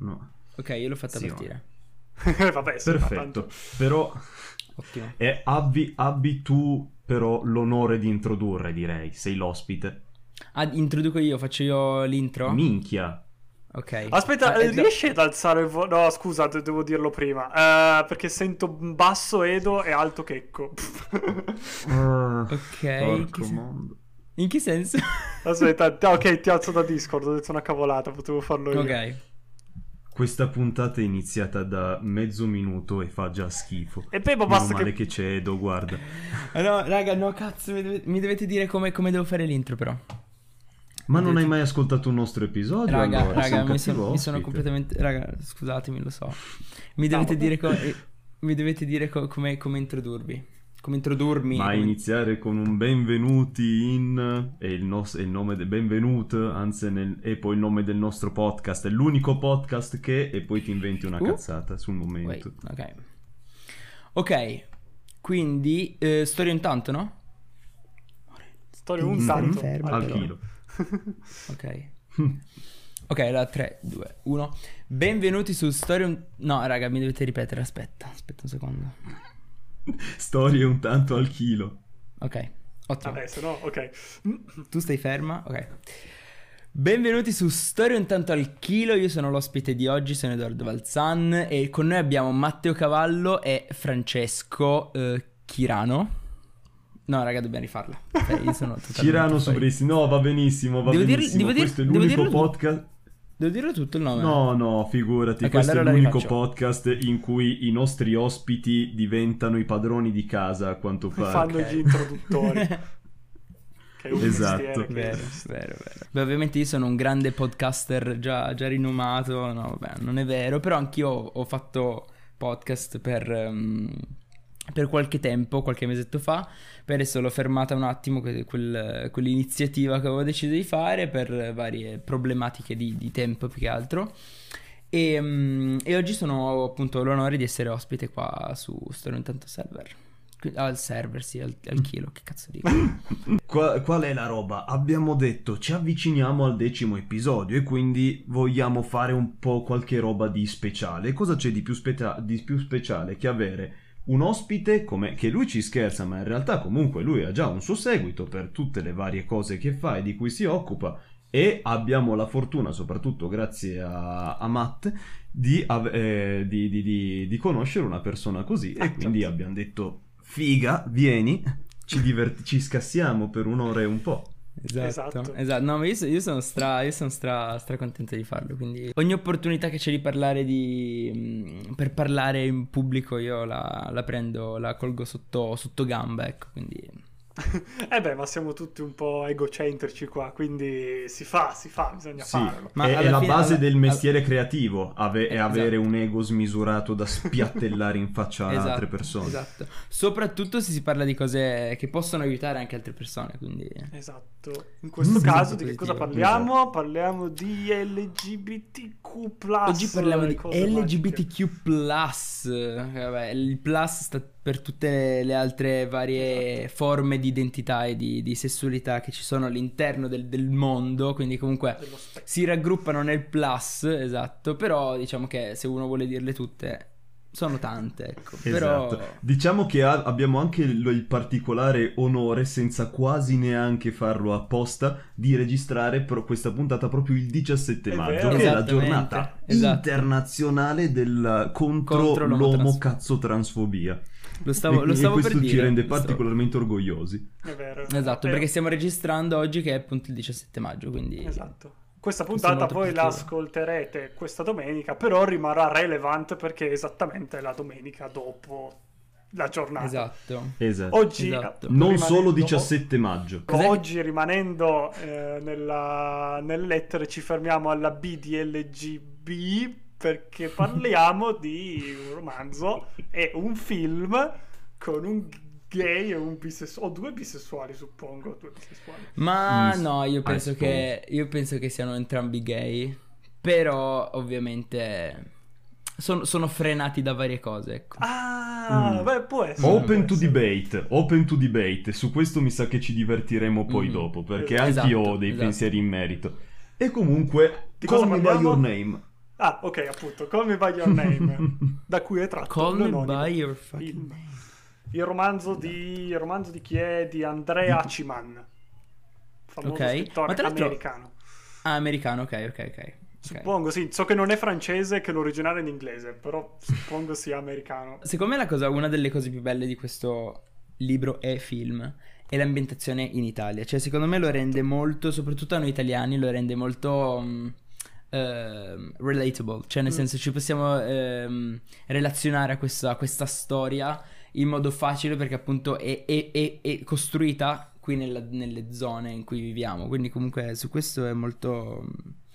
No. Ok, io l'ho fatta Sì, partire. Vabbè, sì, Perfetto, tanto- però Ottimo. e abbi, abbi tu però l'onore di introdurre, direi, sei l'ospite. Ah, introduco io, faccio io l'intro? Minchia. ok. Aspetta, Ah, riesci ad alzare il vo- No, scusa, de- devo dirlo prima. Eh, perché sento basso Edo e alto Checco. Ok. in Porco che sen-. In che senso? Aspetta, ok, ti alzo da Discord, ho detto una cavolata, potevo farlo io. ok. Questa puntata è iniziata da mezzo minuto e fa già schifo. E poi basta male che... che c'è Edo, guarda. Ah, no, raga, no, cazzo, mi, dove- mi dovete dire come, come devo fare l'intro, però. Ma non hai mai ascoltato un nostro episodio? Raga, allora? raga, mi, sono- cattivo mi sono completamente... Raga, scusatemi, lo so. Mi dovete No. dire, come, mi dovete dire co- come, come introdurmi. Come introdurmi. Ma come- iniziare con un benvenuti in... È il, nos- è il nome del benvenuto, anzi, nel- è poi il nome del nostro podcast. È l'unico podcast che... E poi ti inventi una Uh. cazzata sul Wait, momento. ok. Ok, quindi eh, storia intanto, no? Storia un Mm, tanto. fermo, Al chilo. Ok. Ok, allora 3, 2, 1. Benvenuti su Storia un... No, raga, mi dovete ripetere, aspetta, aspetta un secondo. Storie un tanto al chilo. Ok, ottimo. Vabbè, se no, ok. Tu stai ferma? Ok. Benvenuti su Storia un tanto al chilo, io sono l'ospite di oggi, sono Edoardo Valzan e con noi abbiamo Matteo Cavallo e Francesco eh, Chirano. No, raga, dobbiamo rifarla. Ok, io sono Cirano. Sobresi. No, va benissimo, va Devo dir- benissimo. devo dir- Questo è devo l'unico podcast... Devo dirlo tutto il nome? No, no, figurati, Ok, questo allora è l'unico podcast in cui i nostri ospiti diventano i padroni di casa, a quanto pare. Fanno Ok. gli introduttori. Che è un Esatto. Vero, vero, vero. Beh, ovviamente io sono un grande podcaster già, già rinomato, no, vabbè, non è vero, però anch'io ho, ho fatto podcast per, ehm, per qualche tempo, qualche mesetto fa, poi adesso l'ho fermata un attimo, que- quel- quell'iniziativa che avevo deciso di fare per varie problematiche di, di tempo più che altro. E, mm, e oggi sono appunto l'onore di essere ospite qua su Storia Intanto Server. Al server, sì, al, al chilo, che cazzo dico? Qua- qual è la roba? Abbiamo detto ci avviciniamo al decimo episodio e quindi vogliamo fare un po' qualche roba di speciale. Cosa c'è di più, specia- di più speciale che avere un ospite come che lui ci scherza, ma in realtà comunque lui ha già un suo seguito per tutte le varie cose che fa e di cui si occupa. E abbiamo la fortuna, soprattutto grazie a, a Matt, di, eh, di- di- di- di conoscere una persona così. E quindi abbiamo detto: figa, vieni, ci, divert- ci scassiamo per un'ora e un po'. Esatto, Esatto. esatto. No, io, io sono stra, io sono stra, stra contento di farlo. Quindi ogni opportunità che c'è di parlare di. mh, per parlare in pubblico io la, la prendo, la colgo sotto, sotto gamba, ecco. Quindi. Eh beh, ma siamo tutti un po' egocentrici qua, quindi si fa, si fa, bisogna Sì, farlo. Ma è, è alla la fine- base alla- del mestiere creativo, ave- è Esatto. avere un ego smisurato da spiattellare in faccia a altre persone. Esatto. Soprattutto se si parla di cose che possono aiutare anche altre persone. Quindi. Esatto. In questo Mm, caso esatto, di che cosa parliamo? Parliamo di LGBTQ+. Oggi parliamo di magiche. LGBTQ. Vabbè, il plus sta per tutte le altre varie Esatto. forme di identità e di, di sessualità che ci sono all'interno del, del mondo. Quindi, comunque si raggruppano nel plus, esatto. Però diciamo che se uno vuole dirle tutte, sono tante, ecco. Esatto. Però. Diciamo che ha- abbiamo anche il, il particolare onore, senza quasi neanche farlo apposta, di registrare pro- questa puntata proprio il 17 È maggio, vero. che è la giornata esatto. internazionale del, contro, Contro l'omo l'omotrans- cazzo transfobia. Lo stavo, e, lo e stavo questo per dire. ci rende lo stavo- particolarmente orgogliosi. È vero. vero. Esatto, Eh, perché stiamo registrando oggi che è appunto il 17 maggio, quindi... Esatto. Questa puntata poi la ascolterete questa domenica, però rimarrà relevant perché è esattamente la domenica dopo la giornata. Esatto. Esatto. Oggi, Esatto. non solo 17 maggio. Oggi rimanendo eh, nella- nelle lettere ci fermiamo alla B di LGB perché parliamo di un romanzo e un film con un gay e un bisessuale, o due bisessuali suppongo, due bisessuali. Ma Mm, no, io penso, che, io penso che siano entrambi gay. Però, ovviamente, sono, sono frenati da varie cose, ecco. Ah, Mm. beh, può essere. Open può to essere. debate, open to debate, su questo mi sa che ci divertiremo poi Mhm. dopo, perché Esatto, anch'io ho dei esatto. pensieri in merito. E comunque, Di cosa call me by parliamo? your name. Ah, ok, appunto, Call Me By Your Name, da cui è tratto Call me by your fucking film. name. Il romanzo di, il romanzo di chi è? Di Andrea Aciman, famoso Ok, scrittore ma americano. Ah, americano, ok, ok, ok. Suppongo, sì, so che non è francese, che l'originale è in inglese, però suppongo sia americano. Secondo me la cosa, una delle cose più belle di questo libro e film è l'ambientazione in Italia. Cioè, secondo me lo rende molto, soprattutto a noi italiani, lo rende molto mm, ehm, relatable. Cioè, nel Mm. senso, ci possiamo ehm, relazionare a questa, a questa storia in modo facile perché appunto è, è- è- è costruita qui nella- nelle zone in cui viviamo. Quindi comunque su questo è molto...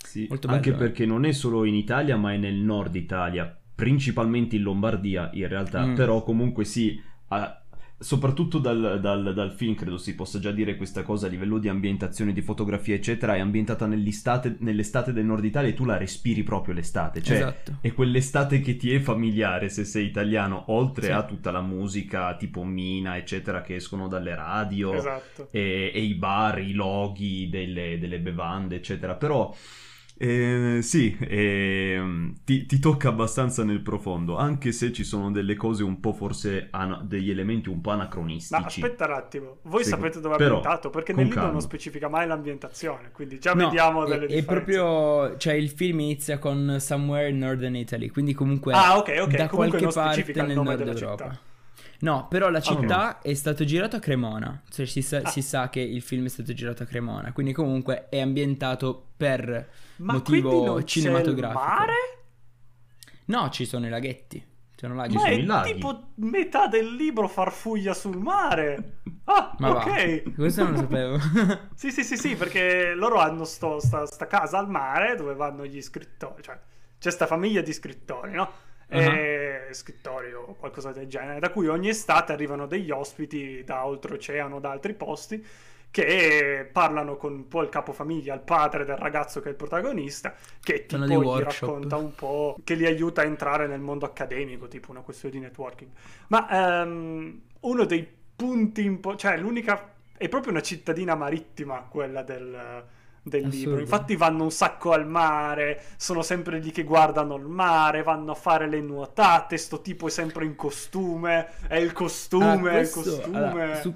Sì, Molto anche bello, eh. perché non è solo in Italia, ma è nel nord Italia, principalmente in Lombardia in realtà, Mm. però comunque sì, ha- soprattutto dal, dal- dal film credo si possa già dire questa cosa a livello di ambientazione, di fotografia eccetera, è ambientata nell'estate, nell'estate del nord Italia e tu la respiri proprio l'estate, cioè esatto. è quell'estate che ti è familiare se sei italiano, oltre Sì. a tutta la musica tipo Mina eccetera che escono dalle radio Esatto. e, e i bar, i loghi delle, delle bevande, eccetera. Però eh, sì, ehm, ti, ti tocca abbastanza nel profondo, anche se ci sono delle cose un po' forse ana- degli elementi un po' anacronistici. Ma aspetta un attimo, voi Sì, sapete dove è ambientato? Perché nel libro calma. non specifica mai l'ambientazione, quindi già No, vediamo è- delle è, differenze. proprio cioè il film inizia con Somewhere in Northern Italy quindi comunque Ah, ok, ok, da comunque qualche non parte nel nord della Europa città. No però la Ok. città è stato girato a Cremona cioè si sa, Ah. si sa che il film è stato girato a Cremona quindi comunque è ambientato per Ma motivo cinematografico C'è il mare? no ci sono i laghetti ci sono laghi Ma sono è laghi. tipo metà del libro farfuglia sul mare. Ah, ma ok. va questo non lo sapevo Sì, sì, sì, sì, perché loro hanno sto- sta, sta casa al mare dove vanno gli scrittori, cioè c'è sta famiglia di scrittori, no? E scrittori o qualcosa del genere, da cui ogni estate arrivano degli ospiti da oltreoceano, da altri posti, che parlano con un po' il capofamiglia, il padre del ragazzo che è il protagonista, che tipo gli workshop. racconta un po', che li aiuta a entrare nel mondo accademico, tipo una questione di networking. Ma ehm, uno dei punti, impo- cioè l'unica, è proprio una cittadina marittima quella del, del Assurdo. libro. Infatti vanno un sacco al mare, sono sempre lì che guardano il mare, vanno a fare le nuotate, sto tipo è sempre in costume, è il costume, Allora, è il questo- costume. allora, su,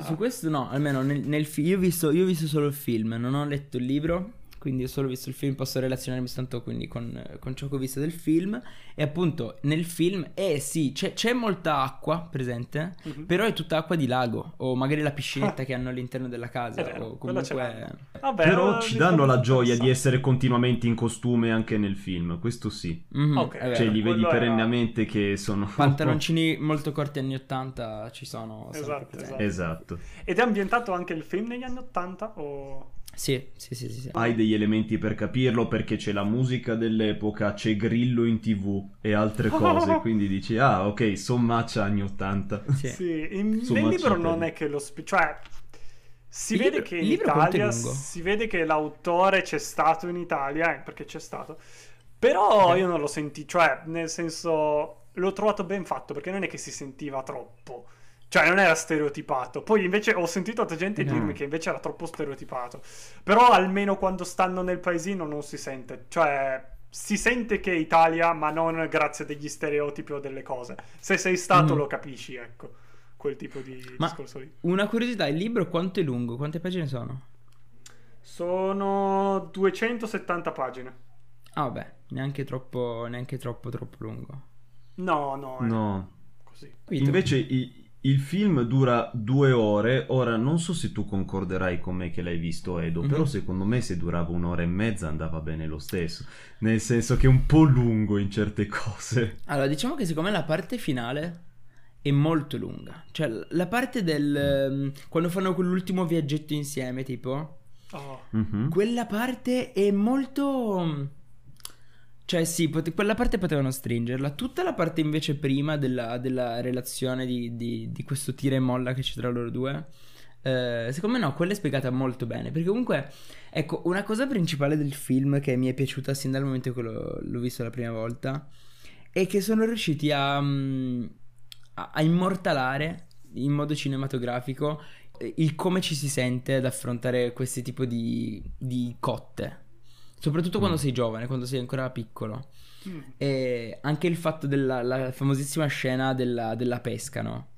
su questo no, almeno nel, nel fi- io, io ho visto solo il film, non ho letto il libro, quindi ho solo visto il film, posso relazionarmi soltanto quindi con, con ciò che ho visto del film. E appunto nel film, eh sì, c'è, c'è molta acqua presente, Mhm. però è tutta acqua di lago, o magari la piscinetta che hanno all'interno della casa, È vero, o comunque... Vabbè, Però ci danno la gioia di essere continuamente in costume anche nel film, questo sì. Mhm, Ok. è vero. Cioè li vedi quello era- perennemente che sono... Pantaloncini molto corti anni 80 ci sono Esatto, presenti. Esatto. Ed è ambientato anche il film negli anni 80 o... Sì, sì, sì, sì. sì. Hai degli elementi per capirlo perché c'è la musica dell'epoca, c'è Grillo in tv e altre cose, quindi dici ah ok, sommaccia anni 80. Sì. Sì, in- nel libro non è che lo... spi- cioè, si Il vede libro- che in Italia... Si vede che l'autore c'è stato in Italia, eh, perché c'è stato. Però Ok. io non lo senti, cioè, nel senso... L'ho trovato ben fatto, perché non è che si sentiva troppo. Cioè, non era stereotipato. Poi invece ho sentito altra gente No. dirmi che invece era troppo stereotipato. Però almeno quando stanno nel paesino non si sente. Cioè, si sente che è Italia, ma non grazie a degli stereotipi o delle cose. Se sei stato Mhm. lo capisci, ecco. Quel tipo di Ma- discorso lì. Una curiosità, il libro quanto è lungo? Quante pagine sono? Sono 270 pagine. Ah, vabbè, neanche troppo, neanche troppo, troppo lungo. No, no, è No. così. Invece i- il film dura due ore, ora non so se tu concorderai con me che l'hai visto Edo, Mhm. però secondo me se durava un'ora e mezza andava bene lo stesso, nel senso che è un po' lungo in certe cose. Allora, diciamo che secondo me la parte finale è molto lunga. Cioè, la parte del... ehm, quando fanno quell'ultimo viaggetto insieme, tipo... Oh. Mhm. Quella parte è molto... Cioè sì, pote- quella parte potevano stringerla. Tutta la parte invece prima della, della relazione di, di- di questo tira e molla che c'è tra loro due, eh, secondo me no, quella è spiegata molto bene. Perché comunque, ecco, una cosa principale del film che mi è piaciuta sin dal momento che l'ho, l'ho visto la prima volta è che sono riusciti a, mm, a- immortalare in modo cinematografico eh, il come ci si sente ad affrontare questi tipo di, di cotte. Soprattutto quando Mm. sei giovane, quando sei ancora piccolo. Mm. E anche il fatto della la famosissima scena della, della pesca, no?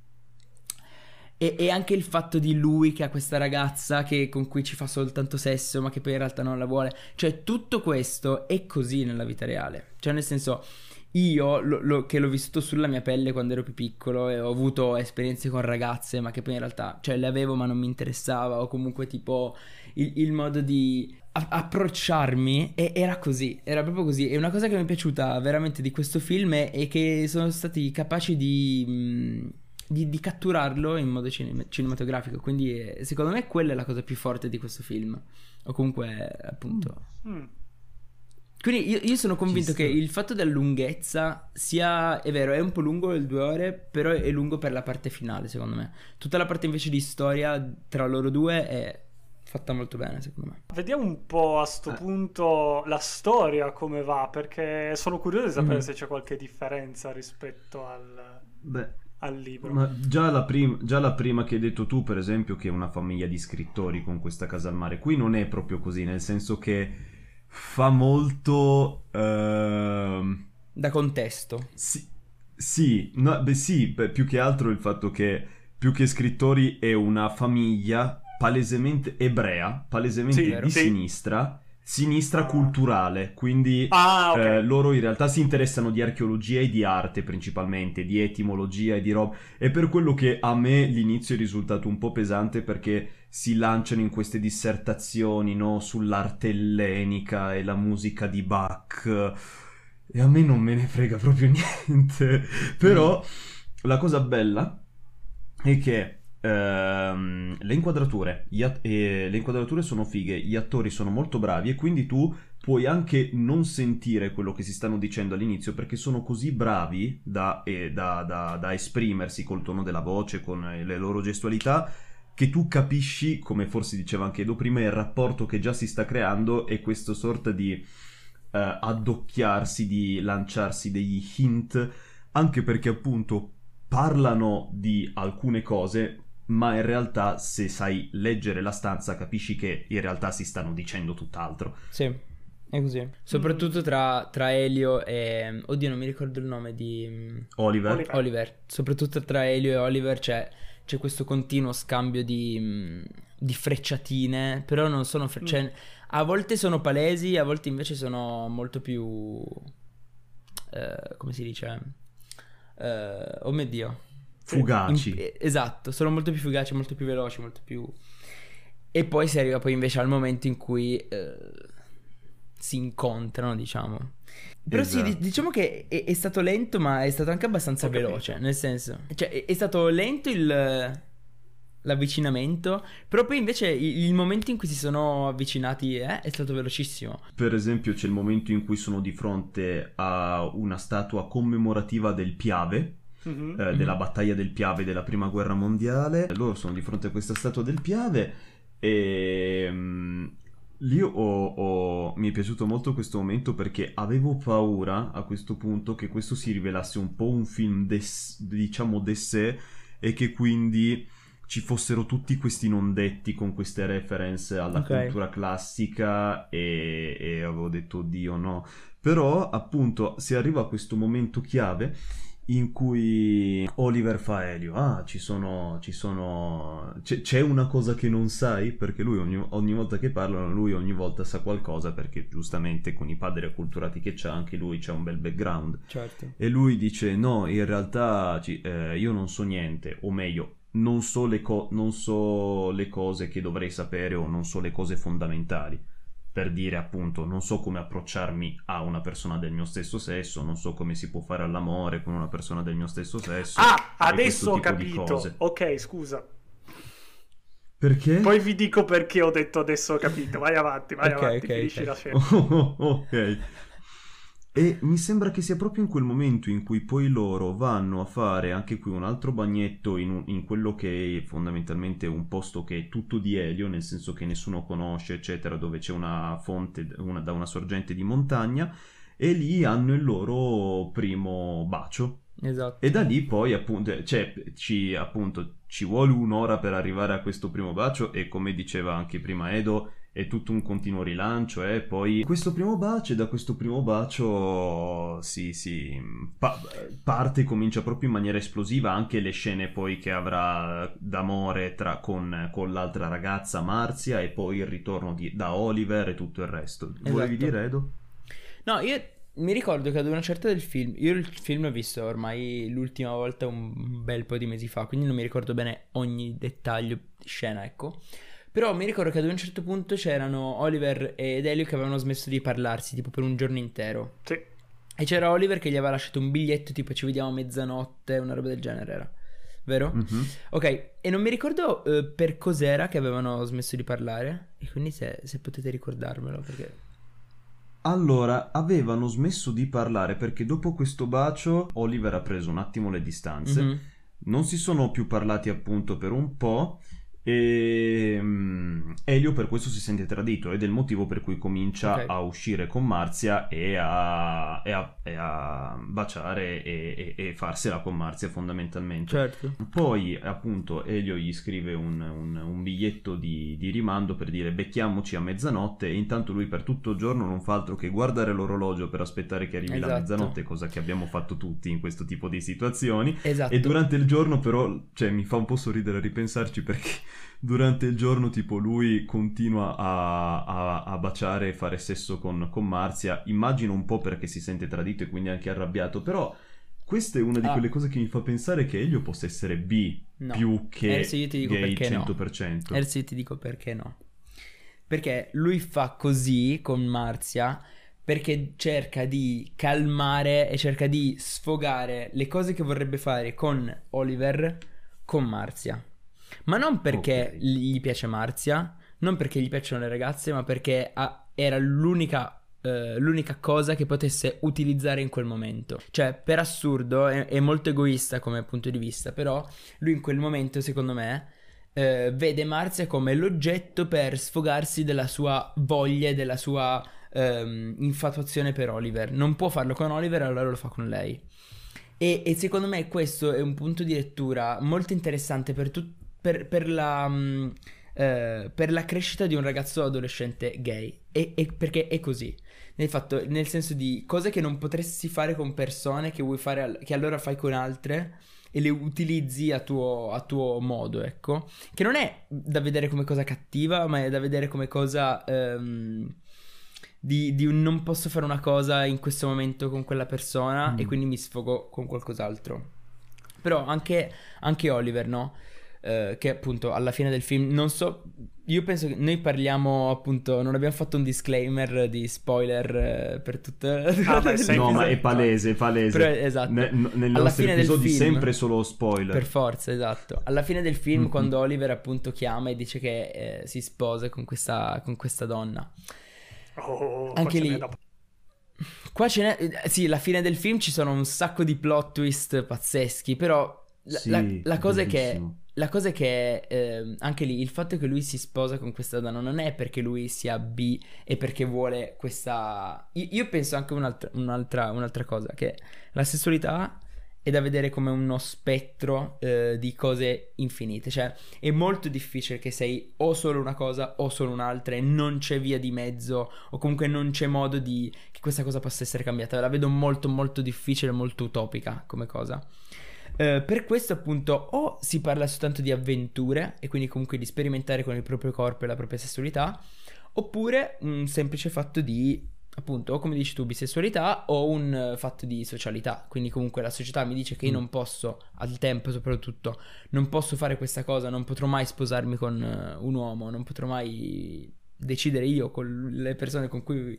E, e anche il fatto di lui che ha questa ragazza che, con cui ci fa soltanto sesso, ma che poi in realtà non la vuole. Cioè, tutto questo è così nella vita reale. Cioè, nel senso, io lo- lo- che l'ho vissuto sulla mia pelle quando ero più piccolo e ho avuto esperienze con ragazze, ma che poi in realtà, cioè, le avevo ma non mi interessava, o comunque tipo il, il modo di a- approcciarmi e- era così, era proprio così. E una cosa che mi è piaciuta veramente di questo film è, che sono stati capaci di, mh, di- di catturarlo in modo cine- cinematografico. Quindi, eh, secondo me, quella è la cosa più forte di questo film. O comunque, appunto. Mm. Quindi io, io sono convinto che il fatto della lunghezza sia, è vero, è un po' lungo il due ore, però è lungo per la parte finale, secondo me. Tutta la parte invece di storia tra loro due è fatta molto bene, secondo me. Vediamo un po' a sto Eh. punto la storia come va, perché sono curioso di sapere Mm. se c'è qualche differenza rispetto al, Beh, al libro. ma già la, prim- già la prima che hai detto tu, per esempio, che è una famiglia di scrittori con questa casa al mare, qui non è proprio così, nel senso che fa molto... ehm, Da contesto. Sì, sì, no, beh, sì, beh, più che altro il fatto che più che scrittori è una famiglia palesemente ebrea, palesemente Sì, di sì. sinistra, sinistra Ah. culturale, quindi Ah, ok. eh, loro in realtà si interessano di archeologia e di arte principalmente, di etimologia e di roba. E per quello che a me l'inizio è risultato un po' pesante perché si lanciano in queste dissertazioni no, sull'arte ellenica e la musica di Bach. E a me non me ne frega proprio niente. Però la cosa bella è che ehm, le inquadrature, at- eh, le inquadrature sono fighe, gli attori sono molto bravi e quindi tu puoi anche non sentire quello che si stanno dicendo all'inizio perché sono così bravi da, eh, da- da- da esprimersi col tono della voce, con eh, le loro gestualità, che tu capisci, come forse diceva anche Edo prima, il rapporto che già si sta creando e questo sorta di eh, addocchiarsi, di lanciarsi degli hint, anche perché appunto parlano di alcune cose, ma in realtà se sai leggere la stanza capisci che in realtà si stanno dicendo tutt'altro. Sì, è così. Soprattutto tra, tra Elio e... Oddio, non mi ricordo il nome di... Oliver, Oliver. Oliver. Soprattutto tra Elio e Oliver c'è, c'è questo continuo scambio di, mh, di frecciatine, però non sono fre- Mm. cioè, a volte sono palesi, a volte invece sono molto più... eh, come si dice? Eh, oh mio Dio. Fugaci. In- eh, esatto, sono molto più fugaci, molto più veloci, molto più... E poi si arriva poi invece al momento in cui eh, si incontrano, diciamo. Però sì, Esatto. di- diciamo che è, è stato lento, ma è stato anche abbastanza Ho capito. veloce, nel senso... Cioè, è, è stato lento il... L'avvicinamento, però poi invece il, il momento in cui si sono avvicinati eh, è stato velocissimo. Per esempio c'è il momento in cui sono di fronte a una statua commemorativa del Piave, Mhm. eh, della battaglia del Piave della prima guerra mondiale. Loro sono di fronte a questa statua del Piave e mm, lì ho- ho- mi è piaciuto molto questo momento perché avevo paura a questo punto che questo si rivelasse un po' un film des- diciamo d'essè e che quindi ci fossero tutti questi non detti con queste reference alla Ok. cultura classica e, e avevo detto Dio no però appunto si arriva a questo momento chiave in cui Oliver fa Elio, ah, ci sono, ci sono, c'è, c'è una cosa che non sai, perché lui ogni, ogni volta che parlano, lui ogni volta sa qualcosa, perché giustamente con i padri acculturati che c'ha, anche lui c'ha un bel background. Certo. E lui dice, no, in realtà eh, io non so niente, o meglio, non so, le co- non so le cose che dovrei sapere o non so le cose fondamentali. Per dire appunto, non so come approcciarmi a una persona del mio stesso sesso, non so come si può fare all'amore con una persona del mio stesso sesso. Ah, adesso ho capito. Ok, scusa. Perché? Poi vi dico perché ho detto adesso ho capito. Vai avanti, vai Ok, avanti, ok, finisci ok. la scena. ok. E mi sembra che sia proprio in quel momento in cui poi loro vanno a fare anche qui un altro bagnetto in, un- in quello che è fondamentalmente un posto che è tutto di elio, nel senso che nessuno conosce, eccetera, dove c'è una fonte una- da una sorgente di montagna, e lì hanno il loro primo bacio. Esatto. E da lì poi appunto, cioè, ci, appunto, ci vuole un'ora per arrivare a questo primo bacio e come diceva anche prima Edo, è tutto un continuo rilancio e poi questo primo bacio e da questo primo bacio si, si pa- parte e comincia proprio in maniera esplosiva anche le scene poi che avrà d'amore tra, con, con, l'altra ragazza Marzia e poi il ritorno di, da Oliver e tutto il resto esatto. volevi dire Edo? No, io mi ricordo che ad una certa del film, io il film l'ho visto ormai l'ultima volta un bel po' di mesi fa, quindi non mi ricordo bene ogni dettaglio di scena, ecco. Però mi ricordo che ad un certo punto c'erano Oliver ed Elio che avevano smesso di parlarsi, tipo per un giorno intero. Sì. E c'era Oliver che gli aveva lasciato un biglietto, tipo ci vediamo a mezzanotte, una roba del genere era. Vero? Mm-hmm. Ok, e non mi ricordo uh, per cos'era che avevano smesso di parlare. E quindi se, se potete ricordarmelo, perché... Allora, avevano smesso di parlare perché dopo questo bacio Oliver ha preso un attimo le distanze. Mm-hmm. Non si sono più parlati appunto per un po'. E um, Elio per questo si sente tradito ed è il motivo per cui comincia okay. a uscire con Marzia e a, e a, e a baciare e, e, farsela con Marzia fondamentalmente. Certo. Poi appunto Elio gli scrive un, un, un biglietto di, di, rimando per dire becchiamoci a mezzanotte e intanto lui per tutto il giorno non fa altro che guardare l'orologio per aspettare che arrivi esatto. la mezzanotte, cosa che abbiamo fatto tutti in questo tipo di situazioni. Esatto. E durante il giorno però, cioè mi fa un po' sorridere a ripensarci perché durante il giorno tipo lui continua a, a, a baciare e fare sesso con, con, Marzia, immagino un po' perché si sente tradito e quindi anche arrabbiato, però questa è una di ah. quelle cose che mi fa pensare che Elio possa essere B no. più che Ersi, io ti dico gay perché 100%. No. Ersi, ti dico perché no. Perché lui fa così con Marzia perché cerca di calmare e cerca di sfogare le cose che vorrebbe fare con Oliver con Marzia. Ma non perché okay. gli piace Marzia, non perché gli piacciono le ragazze, ma perché ha, era l'unica Uh, l'unica cosa che potesse utilizzare in quel momento. Cioè, per assurdo, è, è, molto egoista come punto di vista, però lui in quel momento, secondo me, uh, vede Marzia come l'oggetto per sfogarsi della sua voglia e della sua um, infatuazione per Oliver. Non può farlo con Oliver, allora lo fa con lei. E, e secondo me questo è un punto di lettura molto interessante per tutti per, per, la, mh, eh, per, la, crescita di un ragazzo adolescente gay. E, e perché è così. Nel, fatto, nel senso di cose che non potresti fare con persone che vuoi fare, che allora fai con altre e le utilizzi a tuo, a tuo, modo, ecco. Che non è da vedere come cosa cattiva, ma è da vedere come cosa um, di, di, un non posso fare una cosa in questo momento con quella persona mm. e quindi mi sfogo con qualcos'altro. Però anche, anche Oliver, no? Eh, che appunto alla fine del film non so io penso che noi parliamo appunto non abbiamo fatto un disclaimer di spoiler eh, per tutte ah, beh, no ma è palese è palese. Però, esatto. Ne, nei alla nostri episodi film, sempre solo spoiler. Per forza esatto. Alla fine del film mm-hmm. quando Oliver appunto chiama e dice che eh, si sposa con questa, con questa donna. Oh, anche lì. Qua ce n'è. Eh, sì, alla fine del film ci sono un sacco di plot twist pazzeschi. Però la, sì, la, la cosa è che la cosa è che eh, anche lì il fatto che lui si sposa con questa donna non è perché lui sia B e perché vuole questa... Io, io penso anche un'altra, un'altra, un'altra, cosa, che la sessualità è da vedere come uno spettro eh, di cose infinite, cioè è molto difficile che sei o solo una cosa o solo un'altra e non c'è via di mezzo o comunque non c'è modo di che questa cosa possa essere cambiata, la vedo molto molto difficile, molto utopica come cosa. Uh, per questo appunto o si parla soltanto di avventure e quindi comunque di sperimentare con il proprio corpo e la propria sessualità, oppure un semplice fatto di appunto o come dici tu bisessualità o un uh, fatto di socialità, quindi comunque la società mi dice che io mm. non posso al tempo soprattutto non posso fare questa cosa, non potrò mai sposarmi con uh, un uomo, non potrò mai decidere io con le persone con cui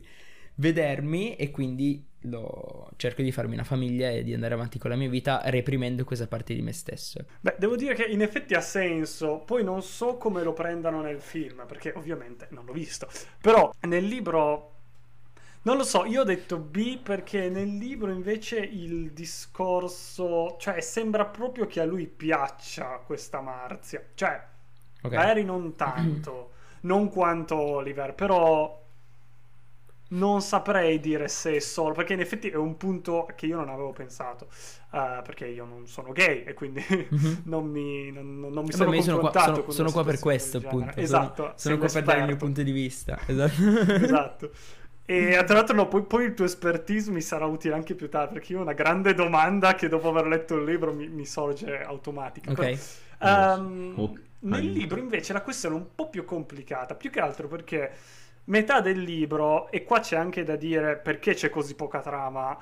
vedermi e quindi lo... cerco di farmi una famiglia e di andare avanti con la mia vita reprimendo questa parte di me stesso. Beh, devo dire che in effetti ha senso, poi non so come lo prendano nel film, perché ovviamente non l'ho visto, però nel libro... Non lo so, io ho detto B perché nel libro invece il discorso, cioè sembra proprio che a lui piaccia questa Marzia, cioè okay. magari non tanto, non quanto Oliver, però non saprei dire se è solo, perché in effetti è un punto che io non avevo pensato, uh, perché io non sono gay e quindi mm-hmm. non mi, non, non mi sono Vabbè, confrontato sono qua, sono, sono qua per questo appunto. Esatto. Sono, sono qua per dare il mio punto di vista. Esatto. esatto. E tra l'altro no, poi, poi, il tuo expertise mi sarà utile anche più tardi, perché io ho una grande domanda che dopo aver letto il libro mi, mi sorge automatica. Ok. Però, um, oh, nel libro invece la questione è un po' più complicata, più che altro perché metà del libro, e qua c'è anche da dire perché c'è così poca trama,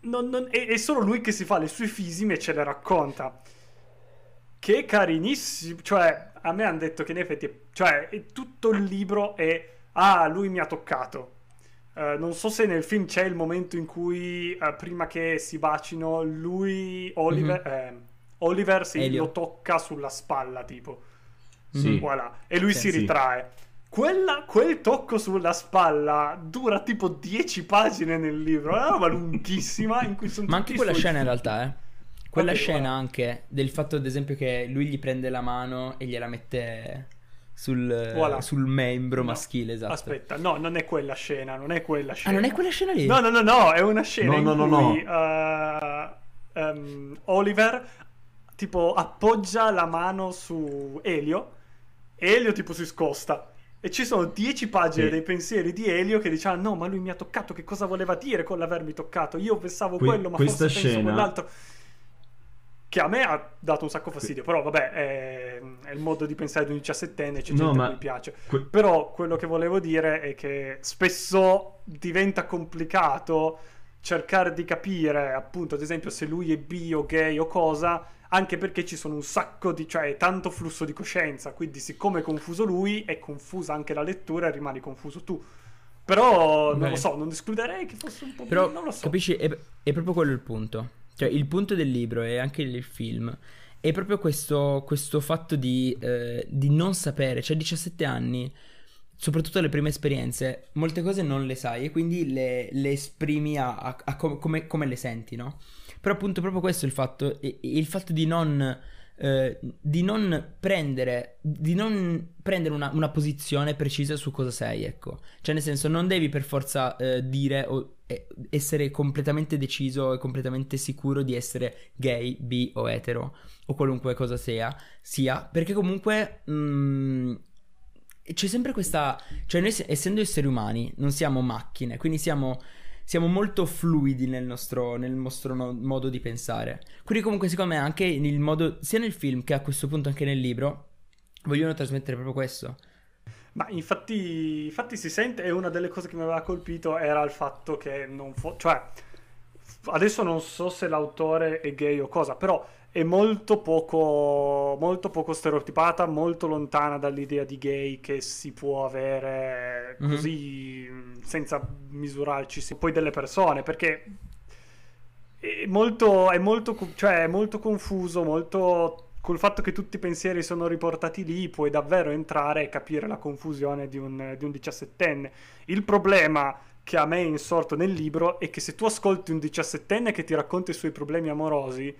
non, non, è, è, solo lui che si fa le sue fisime e ce le racconta. Che carinissimo, cioè a me hanno detto che in effetti, cioè tutto il libro è, ah lui mi ha toccato. Uh, non so se nel film c'è il momento in cui uh, prima che si bacino lui, Oliver, mm-hmm. eh, Oliver si lo tocca sulla spalla tipo. Sì. Voilà. E lui sì, si ritrae. Sì. Quella, quel tocco sulla spalla dura tipo 10 pagine nel libro, è una roba lunghissima in cui sono Ma anche quella scena in realtà, eh. Quella okay, scena voilà. anche del fatto ad esempio che lui gli prende la mano e gliela mette sul, voilà. sul membro no. maschile, esatto. Aspetta, no, non è quella scena, non è quella scena. Ah, non è quella scena lì? No, no, no, no, è una scena no, no, in no, cui uh, um, Oliver tipo appoggia la mano su Elio e Elio tipo si scosta e ci sono dieci pagine sì. dei pensieri di Elio che dice: Ah, no, ma lui mi ha toccato. Che cosa voleva dire con l'avermi toccato? Io pensavo que- quello, ma forse scena... penso quell'altro. Che a me ha dato un sacco fastidio. Però, vabbè, è, è il modo di pensare di un diciassettenne. C'è no, gente ma... a cui piace. Que- però quello che volevo dire è che spesso diventa complicato cercare di capire, appunto, ad esempio, se lui è bi o gay o cosa anche perché ci sono un sacco di, cioè tanto flusso di coscienza, quindi siccome è confuso lui, è confusa anche la lettura e rimani confuso tu. Però non Beh. lo so, non escluderei che fosse un po' Però, non lo so. capisci, è, è, proprio quello il punto. Cioè, il punto del libro e anche del film è proprio questo, questo fatto di, eh, di non sapere, cioè 17 anni soprattutto le prime esperienze, molte cose non le sai e quindi le, le esprimi a, a, a com- come, come, le senti, no? Però appunto proprio questo è il fatto, il fatto di non, eh, di non prendere, di non prendere una, una, posizione precisa su cosa sei, ecco. Cioè nel senso non devi per forza eh, dire o eh, essere completamente deciso e completamente sicuro di essere gay, bi o etero o qualunque cosa sia, sia perché comunque... Mh, mm, c'è sempre questa... Cioè noi essendo esseri umani non siamo macchine, quindi siamo, siamo molto fluidi nel nostro, nel nostro no, modo di pensare. Quindi comunque secondo me anche nel modo, sia nel film che a questo punto anche nel libro, vogliono trasmettere proprio questo. Ma infatti, infatti si sente, e una delle cose che mi aveva colpito era il fatto che non fu... cioè, adesso non so se l'autore è gay o cosa, però è molto poco, molto poco stereotipata, molto lontana dall'idea di gay che si può avere mm-hmm. così senza misurarci poi delle persone, perché è molto, è molto, cioè, è molto confuso, molto col fatto che tutti i pensieri sono riportati lì, puoi davvero entrare e capire la confusione di un, di un diciassettenne. Il problema che a me è insorto nel libro è che se tu ascolti un diciassettenne che ti racconta i suoi problemi amorosi,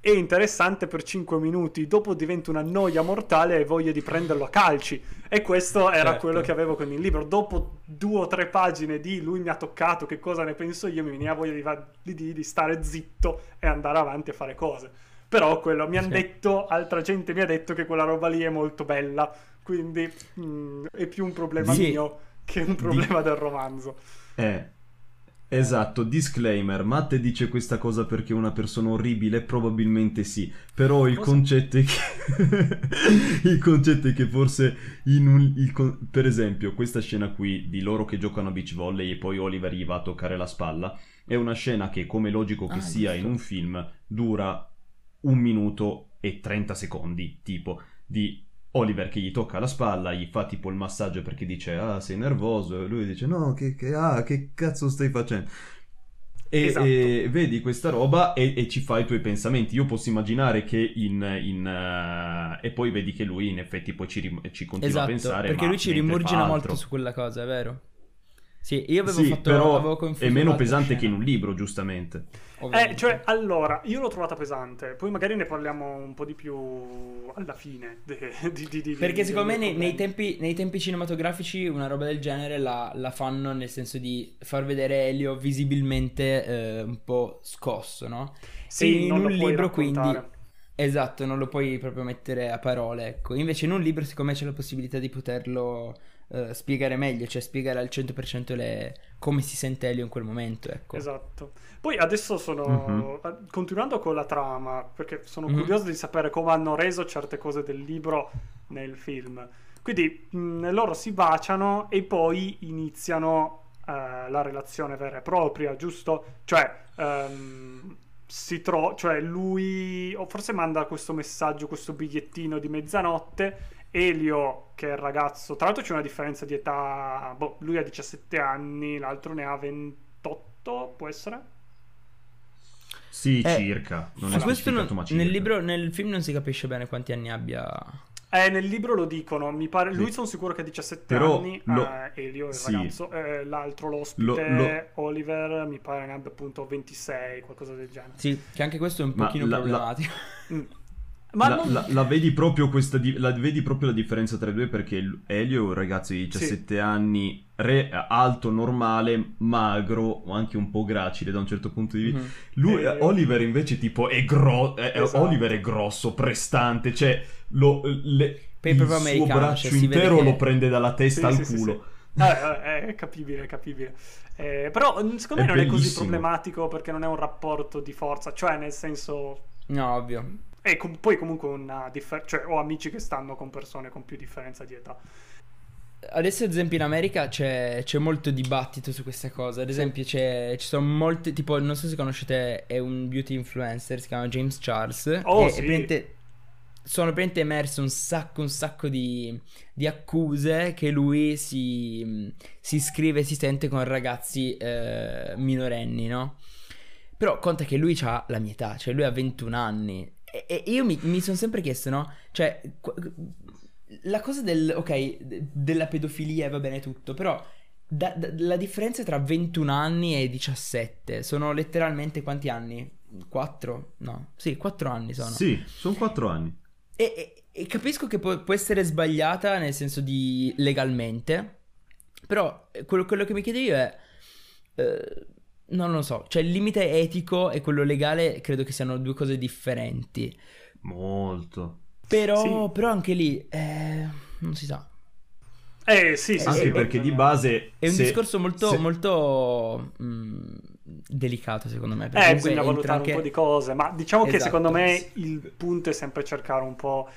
è interessante per 5 minuti, dopo diventa una noia mortale e voglia di prenderlo a calci. E questo era certo. quello che avevo con il libro. Dopo due o tre pagine di lui mi ha toccato, che cosa ne penso io, mi veniva voglia di, di, di stare zitto e andare avanti a fare cose. Però quello mi hanno sì. detto, altra gente mi ha detto che quella roba lì è molto bella, quindi mh, mm, è più un problema sì. mio che un problema di... del romanzo. Eh, Esatto, disclaimer, Matte dice questa cosa perché è una persona orribile, probabilmente sì, però il concetto è che il concetto è che forse in un, il, per esempio questa scena qui di loro che giocano a beach volley e poi Oliver gli va a toccare la spalla è una scena che come logico che ah, sia giusto. in un film dura un minuto e 30 secondi tipo di Oliver che gli tocca la spalla, gli fa tipo il massaggio perché dice ah sei nervoso e lui dice no che, che, ah, che cazzo stai facendo? E, esatto. e vedi questa roba e, e, ci fai i tuoi pensamenti. Io posso immaginare che in... in uh, e poi vedi che lui in effetti poi ci, rim- ci continua esatto, a pensare. Perché lui ci rimurgina molto su quella cosa, è vero? Sì, io avevo Sì, fatto però avevo è confuso meno l'altra pesante scena, che in un libro, giustamente. ovviamente. Eh, cioè, allora, io l'ho trovata pesante, poi magari ne parliamo un po' di più alla fine. de- di- di- di- Perché secondo me nei, nei tempi, nei tempi cinematografici una roba del genere la, la fanno nel senso di far vedere Elio visibilmente eh, un po' scosso, no? Sì, E in non lo un puoi libro quindi... raccontare. Esatto, non lo puoi proprio mettere a parole, ecco. Invece in un libro secondo me c'è la possibilità di poterlo eh, spiegare meglio, cioè spiegare al 100% le... come si sente Elio in quel momento, ecco. Esatto. Poi adesso sono Mhm. eh, continuando con la trama, perché sono Mhm. curioso di sapere come hanno reso certe cose del libro nel film. Quindi mh, loro si baciano e poi iniziano eh, la relazione vera e propria, giusto? Cioè, ehm, si tro- cioè lui o forse manda questo messaggio, questo bigliettino di mezzanotte. Elio, che è il ragazzo, tra l'altro c'è una differenza di età, boh, lui ha 17 anni, l'altro ne ha 28, può essere? Sì, Eh, circa. Non è questo non- ma circa. nel, libro, nel film non si capisce bene quanti anni abbia. Eh, nel libro lo dicono, mi pare, Sì. lui sono sicuro che ha 17 Però anni, lo- eh, Elio, il sì. ragazzo, eh, l'altro, l'ospite, Lo- lo- Oliver, mi pare ne abbia appunto 26, qualcosa del genere. Sì, che anche questo è un Ma pochino la- la- problematico. Mm. Ma la, non- la- la vedi proprio questa la vedi proprio la differenza tra i due perché Elio è un ragazzo di 17 anni re- alto normale magro o anche un po' gracile da un certo punto di vista Mhm. lui Eh, Oliver invece tipo è grosso Esatto. Oliver è grosso prestante cioè lo, le- il suo braccio cioè, intero che- lo prende dalla testa Sì, al sì, sì, culo sì. Eh, è capibile, è capibile. Eh, però mm, secondo me non è così bellissimo. problematico perché non è un rapporto di forza, cioè nel senso... No, ovvio. E com- poi comunque una differenza, cioè ho amici che stanno con persone con più differenza di età. Adesso, ad esempio, in America c'è, c'è molto dibattito su questa cosa. Ad esempio, c'è, ci sono molte. Tipo, non so se conoscete, è un beauty influencer, si chiama James Charles. Oh, e, sì. praticamente sono praticamente emerse un sacco, un sacco di, di accuse che lui si, si scrive e si sente con ragazzi eh, minorenni, no? Però conta che lui ha la mia età, cioè lui ha 21 anni. E, io mi, mi sono sempre chiesto, no? Cioè, la cosa del, ok, de- della pedofilia va bene tutto, però da- da- la differenza tra 21 anni e 17 sono letteralmente quanti anni? 4? No, sì, 4 anni sono. sì sono 4 anni E, e- e capisco che può, può essere sbagliata nel senso di legalmente, però eh, quello, quello che mi chiedo io è, eh, non lo so, cioè il limite etico e quello legale credo che siano due cose differenti, molto però, Sì. però anche lì, eh, non si sa. Eh sì, sì, anche sì, perché di base È un se- discorso molto, se- molto mm, delicato secondo me. Eh, bisogna valutare anche- un po' di cose, ma diciamo che Esatto. secondo me il punto è sempre cercare un po'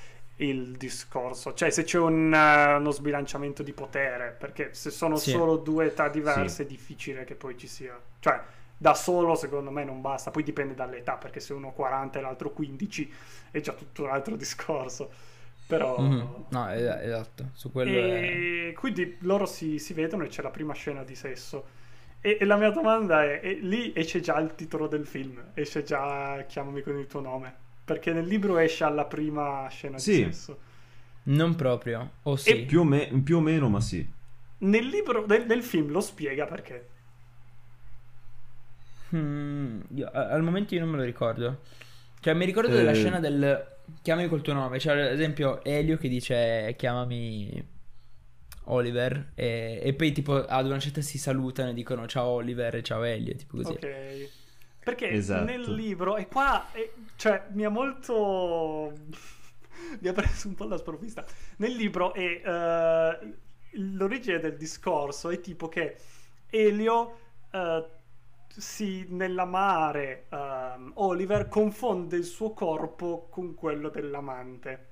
il discorso, cioè se c'è un, eh, uno sbilanciamento di potere, perché se sono Sì. solo due età diverse è difficile che poi ci sia, cioè da solo secondo me non basta, poi dipende dall'età, perché se uno ha 40 e l'altro 15 è già tutto un altro discorso, però... Mhm. No, es- esatto, su quello è... E quindi loro si, si vedono e c'è la prima scena di sesso. E, e la mia domanda è, e lì esce già il titolo del film, esce già Chiamami con il tuo nome, perché nel libro esce alla prima scena Sì. di sesso. Non proprio, o sì. più o, me- più o meno ma sì Nel libro, nel, nel film lo spiega perché. Mm, io- al momento io non me lo ricordo. Cioè, mi ricordo della Eh. scena del chiamami col tuo nome. Cioè, ad esempio, Elio che dice chiamami Oliver. E, e poi, tipo, ad una certa si salutano e dicono ciao Oliver e ciao Elio. Tipo così. Ok. Perché Esatto. nel libro, e qua, è- cioè, mi ha molto... mi ha preso un po' la sprovvista. Nel libro è... eh, l'origine del discorso è tipo che Elio... eh, si, nell'amare ehm, Oliver confonde il suo corpo con quello dell'amante.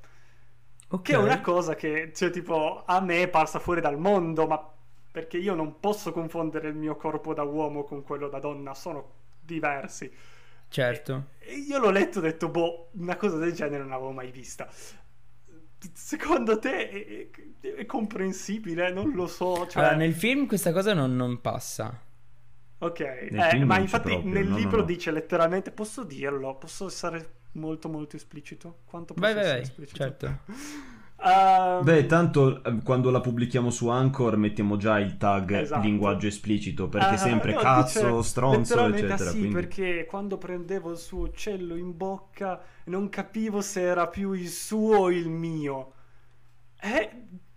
Ok. Che è una cosa che, cioè, tipo, a me è parsa fuori dal mondo, ma perché io non posso confondere il mio corpo da uomo con quello da donna, sono diversi. Certo. E io l'ho letto e ho detto, boh, una cosa del genere non l'avevo mai vista. Secondo te è, è- è comprensibile? Non lo so. Cioè... Allora, nel film questa cosa non, non passa. Ok, eh, ma infatti proprio, nel no, libro no. dice letteralmente, posso dirlo? Posso essere molto molto esplicito? Quanto posso vai, essere vai. esplicito? Certo. Ehm, Beh, tanto eh, quando la pubblichiamo su Anchor mettiamo già il tag Esatto. linguaggio esplicito perché ah, sempre no, cazzo, dice stronzo, ah, eccetera. sì, quindi... perché quando prendevo il suo uccello in bocca non capivo se era più il suo o il mio. Eh,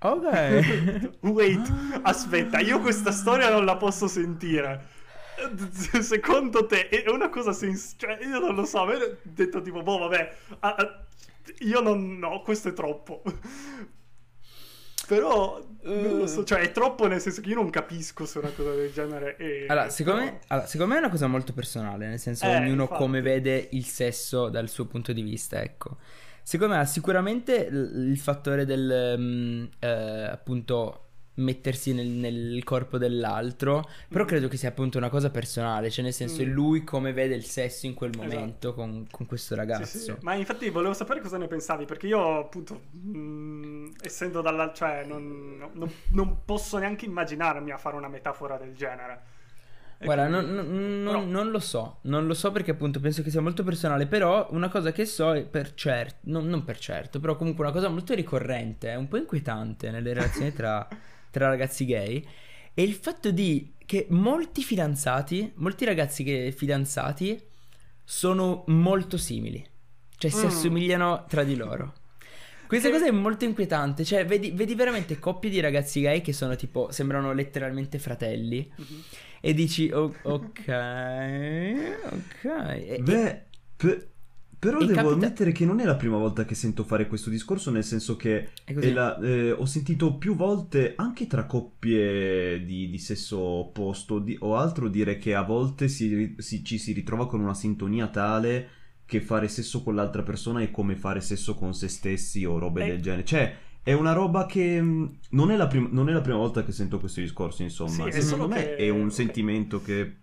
Ok. Wait, aspetta, io questa storia non la posso sentire. Secondo te è una cosa sens... Cioè, io non lo so, ho detto tipo, boh, vabbè, ah, ah, io non... No, questo è troppo. Però, non lo so, cioè è troppo nel senso che io non capisco se una cosa del genere è... Allora, secondo me, allora, secondo me è una cosa molto personale, nel senso Eh, ognuno infatti. come vede il sesso dal suo punto di vista, ecco. Secondo me sicuramente il fattore del mm, eh, appunto mettersi nel, nel corpo dell'altro, però Mm. credo che sia appunto una cosa personale, cioè nel senso è Mm. lui come vede il sesso in quel Esatto. momento con, con questo ragazzo. Sì, sì, Ma infatti volevo sapere cosa ne pensavi, perché io appunto, mh, essendo dalla... cioè non, non- non posso neanche immaginarmi a fare una metafora del genere. Guarda, non, non- però- non lo so, non lo so perché appunto penso che sia molto personale, però una cosa che so è per certo, non, non per certo, però comunque una cosa molto ricorrente, è un po' inquietante nelle relazioni tra, tra ragazzi gay, è il fatto di che molti fidanzati, molti ragazzi che fidanzati sono molto simili, cioè si Mm. assomigliano tra di loro. Questa cosa è molto inquietante, cioè vedi, vedi veramente coppie di ragazzi gay che sono tipo, sembrano letteralmente fratelli. Mhm. E dici, "Oh, ok, ok. E- Beh, pe- però e devo capita- ammettere che non è la prima volta che sento fare questo discorso, nel senso che è così. è la- eh, ho sentito più volte anche tra coppie di, di sesso opposto di- o altro dire che a volte si si- ci si ritrova con una sintonia tale che fare sesso con l'altra persona è come fare sesso con se stessi o robe Eh. del genere. Cioè, è una roba che mh, non è la, prim- non è la prima volta che sento questo discorso, insomma. Sì, Secondo me che- è un sentimento che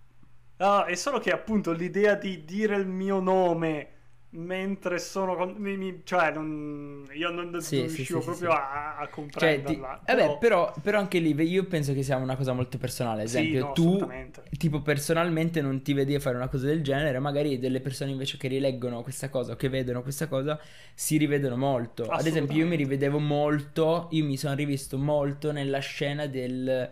Ah, è solo che appunto l'idea di dire il mio nome mentre sono con... mi- mi- cioè non... io non, non Sì, sì, riuscivo sì, sì, proprio sì. A, a Cioè, comprenderla. ti- vabbè, però, però anche lì io penso che sia una cosa molto personale. Ad Sì, esempio, no, tu, tipo, personalmente non ti vedi a fare una cosa del genere. Magari delle persone invece che rileggono questa cosa o che vedono questa cosa si rivedono molto. Ad esempio, io mi rivedevo molto. Io mi sono rivisto molto nella scena del.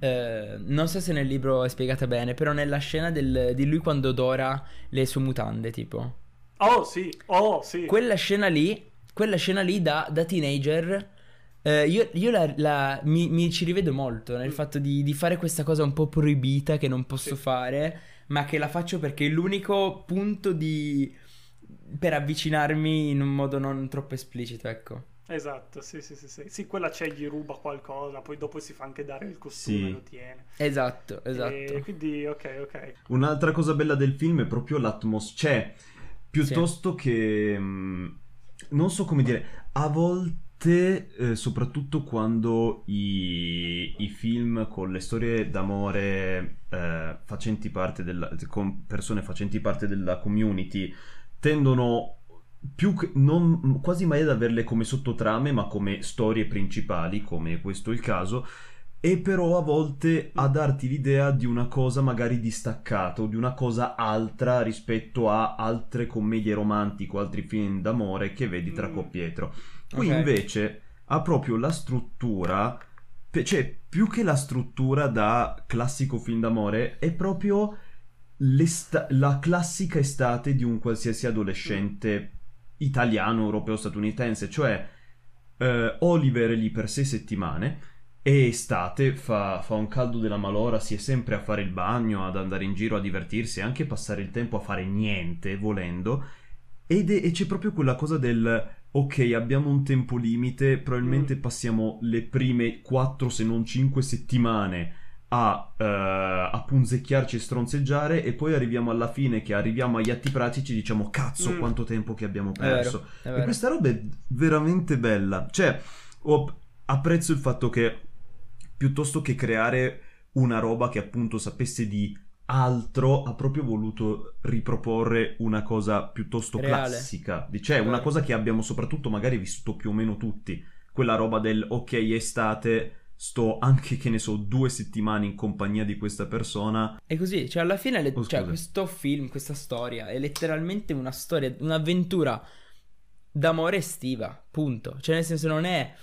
eh, non so se nel libro è spiegata bene, però nella scena del- di lui quando odora le sue mutande, tipo. Oh sì, oh sì. Quella scena lì, quella scena lì da, da teenager, eh, io, io la- la- mi, mi ci rivedo molto nel Mm. fatto di, di fare questa cosa un po' proibita che non posso Sì. fare, ma che la faccio perché è l'unico punto di... per avvicinarmi in un modo non troppo esplicito, ecco. Esatto, sì, sì, sì, sì. Sì, quella c'è, gli ruba qualcosa, poi dopo si fa anche dare il costume Sì. e lo tiene. Esatto, esatto. E quindi, ok, ok. Un'altra cosa bella del film è proprio l'atmosfera. Cioè, piuttosto che. mh, non so come dire. A volte, eh, soprattutto quando i, i film con le storie d'amore eh, facenti parte della. con persone facenti parte della community tendono. Più che, non, quasi mai ad averle come sottotrame, ma come storie principali, come questo è il caso e però a volte a darti l'idea di una cosa magari distaccata o di una cosa altra rispetto a altre commedie romantiche o altri film d'amore che vedi tra Mm. coppietro. Qui Ok. invece ha proprio la struttura, cioè più che la struttura da classico film d'amore, è proprio la classica estate di un qualsiasi adolescente italiano, europeo, statunitense, cioè eh, Oliver è lì per sei settimane è estate, fa, fa un caldo della malora, si è sempre a fare il bagno, ad andare in giro a divertirsi, anche passare il tempo a fare niente, volendo. Ed è- e c'è proprio quella cosa del ok, abbiamo un tempo limite, probabilmente Mm. passiamo le prime 4 se non 5 settimane a, eh, a punzecchiarci e stronzeggiare e poi arriviamo alla fine che arriviamo agli atti pratici e diciamo cazzo Mm. quanto tempo che abbiamo È vero, perso. è E vero. questa roba è veramente bella. Cioè, ho- apprezzo il fatto che piuttosto che creare una roba che appunto sapesse di altro, ha proprio voluto riproporre una cosa piuttosto Reale. classica. Cioè, una cosa che abbiamo soprattutto magari vissuto più o meno tutti. Quella roba del ok, estate, sto anche, che ne so, due settimane in compagnia di questa persona. È così, cioè alla fine le- Oh, cioè, questo film, questa storia è letteralmente una storia, un'avventura d'amore estiva, punto. Cioè, nel senso, non è,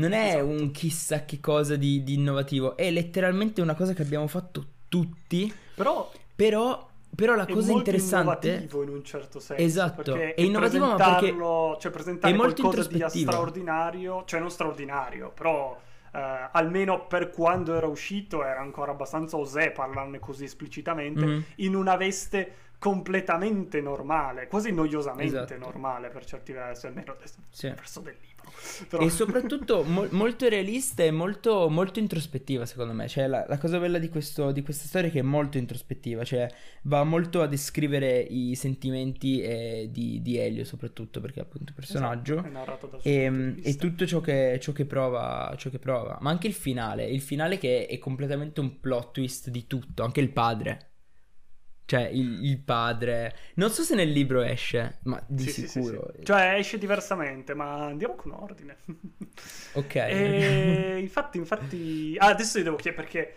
non è Esatto. un chissà che cosa di, di innovativo, è letteralmente una cosa che abbiamo fatto tutti, Però però, però la è cosa interessante... innovativo in un certo senso. Esatto, è innovativo, ma perché cioè presentare è molto qualcosa di straordinario, cioè non straordinario, però eh, almeno per quando era uscito era ancora abbastanza osè parlarne così esplicitamente Mhm. in una veste completamente normale, quasi noiosamente Esatto. normale per certi versi, almeno Sì. verso del libro. Però- E soprattutto mo- molto realista e molto, molto introspettiva, secondo me. Cioè, la, la cosa bella di, questo- di questa storia è che è molto introspettiva, cioè va molto a descrivere i sentimenti eh, di, di Elio, soprattutto perché è appunto il personaggio. Esatto, dal suo E, di e tutto ciò che, ciò che prova, ciò che prova, ma anche il finale. Il finale che è completamente un plot twist di tutto, anche il padre. Cioè, il, il padre. Non so se nel libro esce, ma di Sì, sì, sì, sicuro. sì. Cioè esce diversamente, ma andiamo con ordine. Ok. E infatti, infatti... Ah, adesso io devo chiedere perché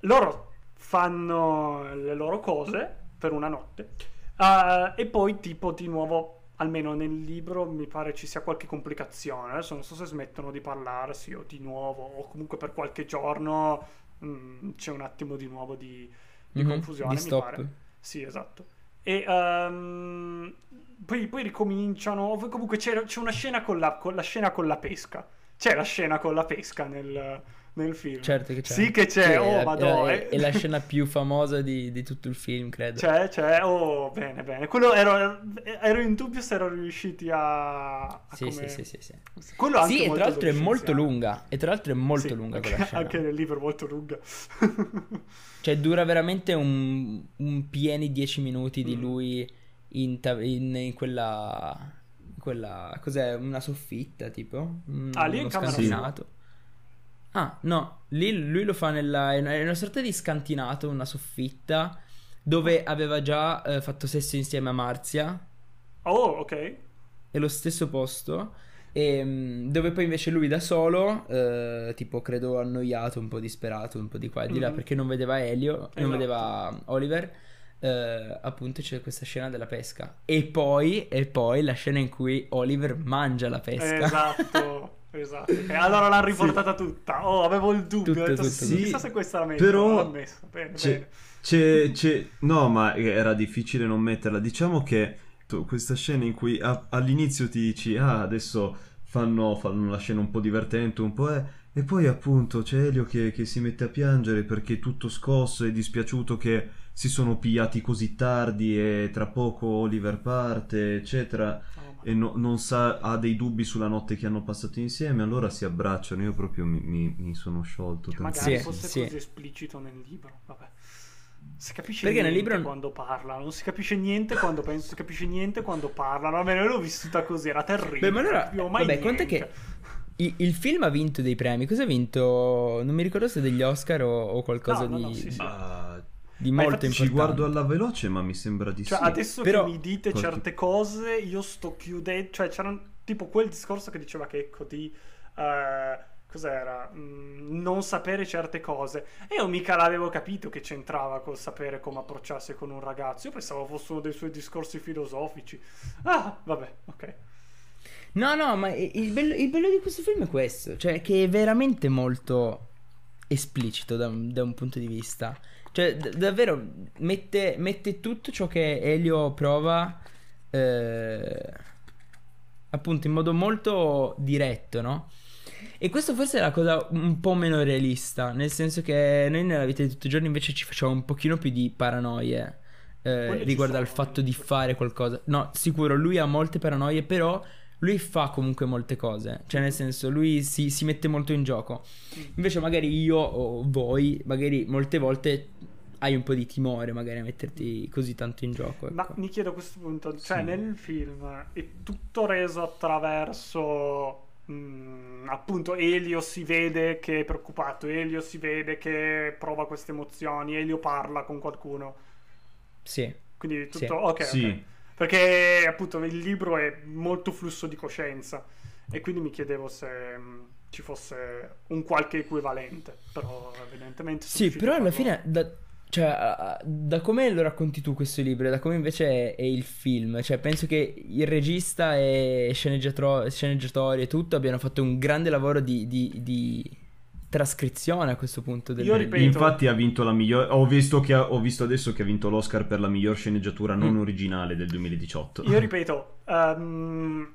loro fanno le loro cose per una notte ah, e poi tipo di nuovo, almeno nel libro, mi pare ci sia qualche complicazione. Adesso non so se smettono di parlarsi o di nuovo o comunque per qualche giorno mm, c'è un attimo di nuovo di, di Mhm, confusione, di mi stop. pare. Sì, esatto. E ehm, poi, poi ricominciano. Comunque c'è, c'è una scena con la, con la scena con la pesca. C'è la scena con la pesca nel, nel film. Certo che c'è. Sì che c'è, Sì, oh madonna. è- è la scena più famosa di, di tutto il film, credo. C'è, c'è, oh bene, bene. Quello ero, ero in dubbio se erano riusciti a... a Sì, come- sì, sì, sì, sì. Quello anche Sì, e tra l'altro è molto lunga. E tra l'altro è molto Sì, lunga quella scena. anche nel libro è molto lunga. Cioè, dura veramente un, un pieni 10 minuti di Mm. lui in, in- in quella. Quella. Cos'è? Una soffitta, tipo? Un- Ah, lì è in camera scantinato. Ah, no, lì lui lo fa nella. È una, sorta di scantinato, una soffitta. Dove aveva già eh, fatto sesso insieme a Marzia. Oh, ok. è lo stesso posto. E, mm, dove poi invece lui da solo, eh, tipo credo annoiato, un po' disperato, un po' di qua e di là, Mhm. perché non vedeva Elio, non Esatto. vedeva Oliver. Eh, appunto c'è questa scena della pesca. E poi, e poi la scena in cui Oliver mangia la pesca. Esatto, esatto. E allora l'hanno riportata tutta. Oh, avevo il dubbio. Tutto, ho detto, tutto, sì, tutto. chissà se questa la metto. Però l'ha messa. Bene, c'è- bene. C'è, c'è- no, ma era difficile non metterla. Diciamo che tu- questa scena in cui a- all'inizio ti dici, ah, adesso fanno, fanno una scena un po' divertente, un po' è. E poi appunto c'è Elio che, che si mette a piangere perché è tutto scosso e dispiaciuto che si sono pigliati così tardi e tra poco Oliver parte, eccetera. Oh, E no- non sa, ha dei dubbi sulla notte che hanno passato insieme, allora si abbracciano. Io proprio mi, mi- mi sono sciolto. Che magari. Sì, fosse sì. così esplicito nel libro. Vabbè. Si capisce Perché nel niente libro- quando parla, non si capisce niente quando penso, si capisce niente quando parlano. Vabbè, io l'ho vissuta così, era terribile. Beh, ma allora, non mai vabbè, conta che il, il film ha vinto dei premi. Cosa ha vinto? Non mi ricordo se degli Oscar o, o qualcosa No, no, no, di, sì, sì. Ah, di Ma molto infatti ci importante. guardo alla veloce, ma mi sembra di Cioè, sì. adesso Però- che mi dite Qualche- certe cose, io sto chiudendo. Cioè, c'era un- tipo quel discorso che diceva che ecco di. eh, cos'era? Mm, non sapere certe cose. E io mica l'avevo capito che c'entrava col sapere come approcciarsi con un ragazzo. Io pensavo fosse uno dei suoi discorsi filosofici. Ah, vabbè, ok. No, no, ma il bello, il bello di questo film è questo, cioè che è veramente molto esplicito da un, da un punto di vista. Cioè, d- davvero mette, mette tutto ciò che Elio prova, eh, appunto, in modo molto diretto, no? E questo forse è la cosa un po' meno realista, nel senso che noi nella vita di tutti i giorni invece ci facciamo un pochino più di paranoie eh, riguardo al fatto di fare qualcosa. No, sicuro, lui ha molte paranoie, però lui fa comunque molte cose. Cioè, nel senso, lui si, si mette molto in gioco. Invece, magari io o voi, magari molte volte hai un po' di timore, magari a metterti così tanto in gioco. Ma ecco. mi chiedo a questo punto, cioè Sì. nel film è tutto reso attraverso mm, appunto Elio si vede che è preoccupato, Elio si vede che prova queste emozioni, Elio parla con qualcuno. Sì. Quindi tutto Sì. ok, Sì. ok. Perché appunto il libro è molto flusso di coscienza. E quindi mi chiedevo se mm, ci fosse un qualche equivalente, però evidentemente Sì, però alla fine, da, Cioè, da come lo racconti tu questo libro, da come invece è, è il film, cioè penso che il regista e sceneggiatori e tutto abbiano fatto un grande lavoro di, di, di trascrizione a questo punto del Io ripeto, Infatti ha vinto la miglior ho visto, che ha... ho visto adesso che ha vinto l'Oscar per la miglior sceneggiatura non mm. originale del 2018. Io ripeto, um,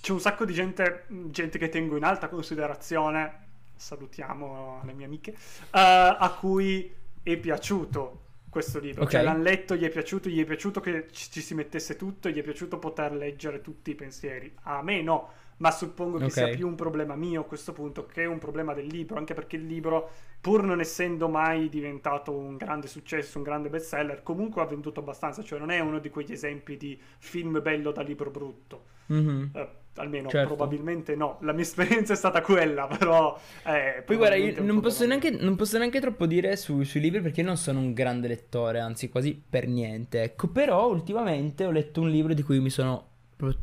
c'è un sacco di gente, gente che tengo in alta considerazione, salutiamo le mie amiche, uh, a cui è piaciuto questo libro. Okay. Cioè l'hanno letto, gli è piaciuto, gli è piaciuto che ci si mettesse tutto, gli è piaciuto poter leggere tutti i pensieri. A me no, ma suppongo che okay. sia più un problema mio a questo punto che un problema del libro, anche perché il libro, pur non essendo mai diventato un grande successo, un grande bestseller, comunque ha venduto abbastanza, cioè non è uno di quegli esempi di film bello da libro brutto. Mm-hmm. Uh, almeno certo. probabilmente no. La mia esperienza è stata quella, però. Eh, Poi guarda, io non posso, neanche, non posso, neanche, troppo dire su, sui libri perché non sono un grande lettore, anzi, quasi per niente. Ecco, però ultimamente ho letto un libro di cui mi sono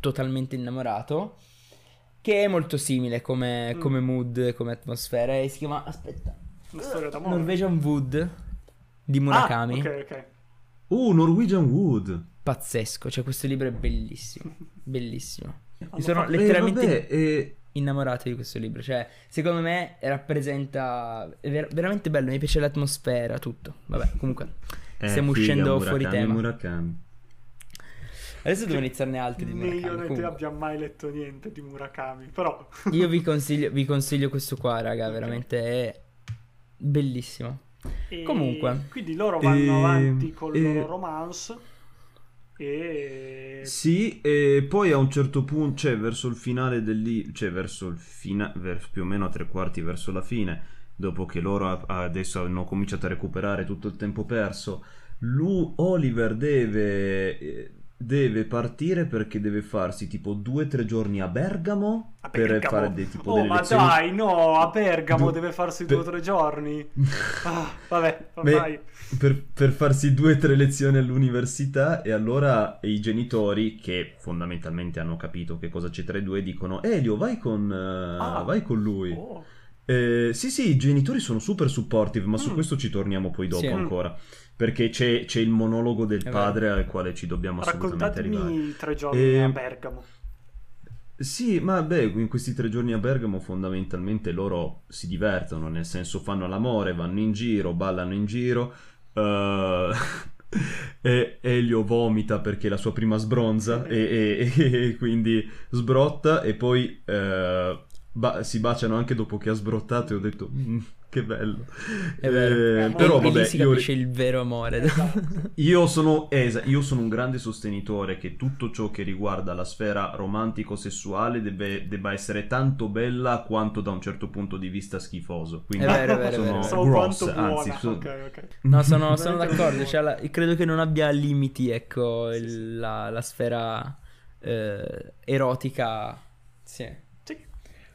totalmente innamorato. Che è molto simile come, mm. come mood, come atmosfera. E si chiama. Aspetta. Una storia d'amore. Norwegian Wood di Murakami. Ah, ok, ok. Uh, Norwegian Wood. Pazzesco, cioè questo libro è bellissimo. bellissimo. Mi sono letteralmente eh, vabbè, eh... innamorato di questo libro. Cioè, secondo me rappresenta. È ver- veramente bello. Mi piace l'atmosfera, tutto. Vabbè, comunque. Eh, stiamo figa, uscendo Murakami, fuori tema. Murakami. Adesso devo iniziarne altri di Murakami. Io né te abbiamo mai letto niente di Murakami, però... io vi consiglio, vi consiglio questo qua, raga, veramente è bellissimo. E Comunque. Quindi loro vanno e... avanti con il loro romance e... Sì, e poi a un certo punto, cioè verso il finale del libro, cioè verso il finale, più o meno a tre quarti verso la fine, dopo che loro adesso hanno cominciato a recuperare tutto il tempo perso, lui, Oliver deve eh, deve partire perché deve farsi tipo due o tre giorni a Bergamo, a Bergamo. per fare dei tipo oh, delle ma lezioni. dai, no, a Bergamo du- deve farsi due o tre giorni. ah, vabbè, vai. Per, per, farsi due o tre lezioni all'università e allora i genitori, che fondamentalmente hanno capito che cosa c'è tra i due, dicono Elio, vai con, uh, ah. vai con lui. Oh. Eh, sì, sì, i genitori sono super supportive, ma mm. su questo ci torniamo poi dopo sì. ancora perché c'è, c'è il monologo del padre al quale ci dobbiamo assolutamente arrivare. Raccontatemi tre giorni e... Ehm, a Bergamo. Sì, ma beh, in questi tre giorni a Bergamo fondamentalmente loro si divertono, nel senso fanno l'amore, vanno in giro, ballano in giro. Uh, e Elio vomita perché la sua prima sbronza e, e, e quindi sbrotta e poi uh, ba- si baciano anche dopo che ha sbrottato e ho detto... Che bello. È vero. Eh, però vabbè, lì si capisce io... il vero amore. Esatto. io, sono, es- io sono un grande sostenitore che tutto ciò che riguarda la sfera romantico-sessuale debbe, debba essere tanto bella quanto da un certo punto di vista schifoso. Quindi è vero, è vero, sono vero. gross, anzi, so... okay, okay. No, sono, sono d'accordo. Cioè, la, credo che non abbia limiti, ecco, il, la, la, sfera eh, erotica. Sì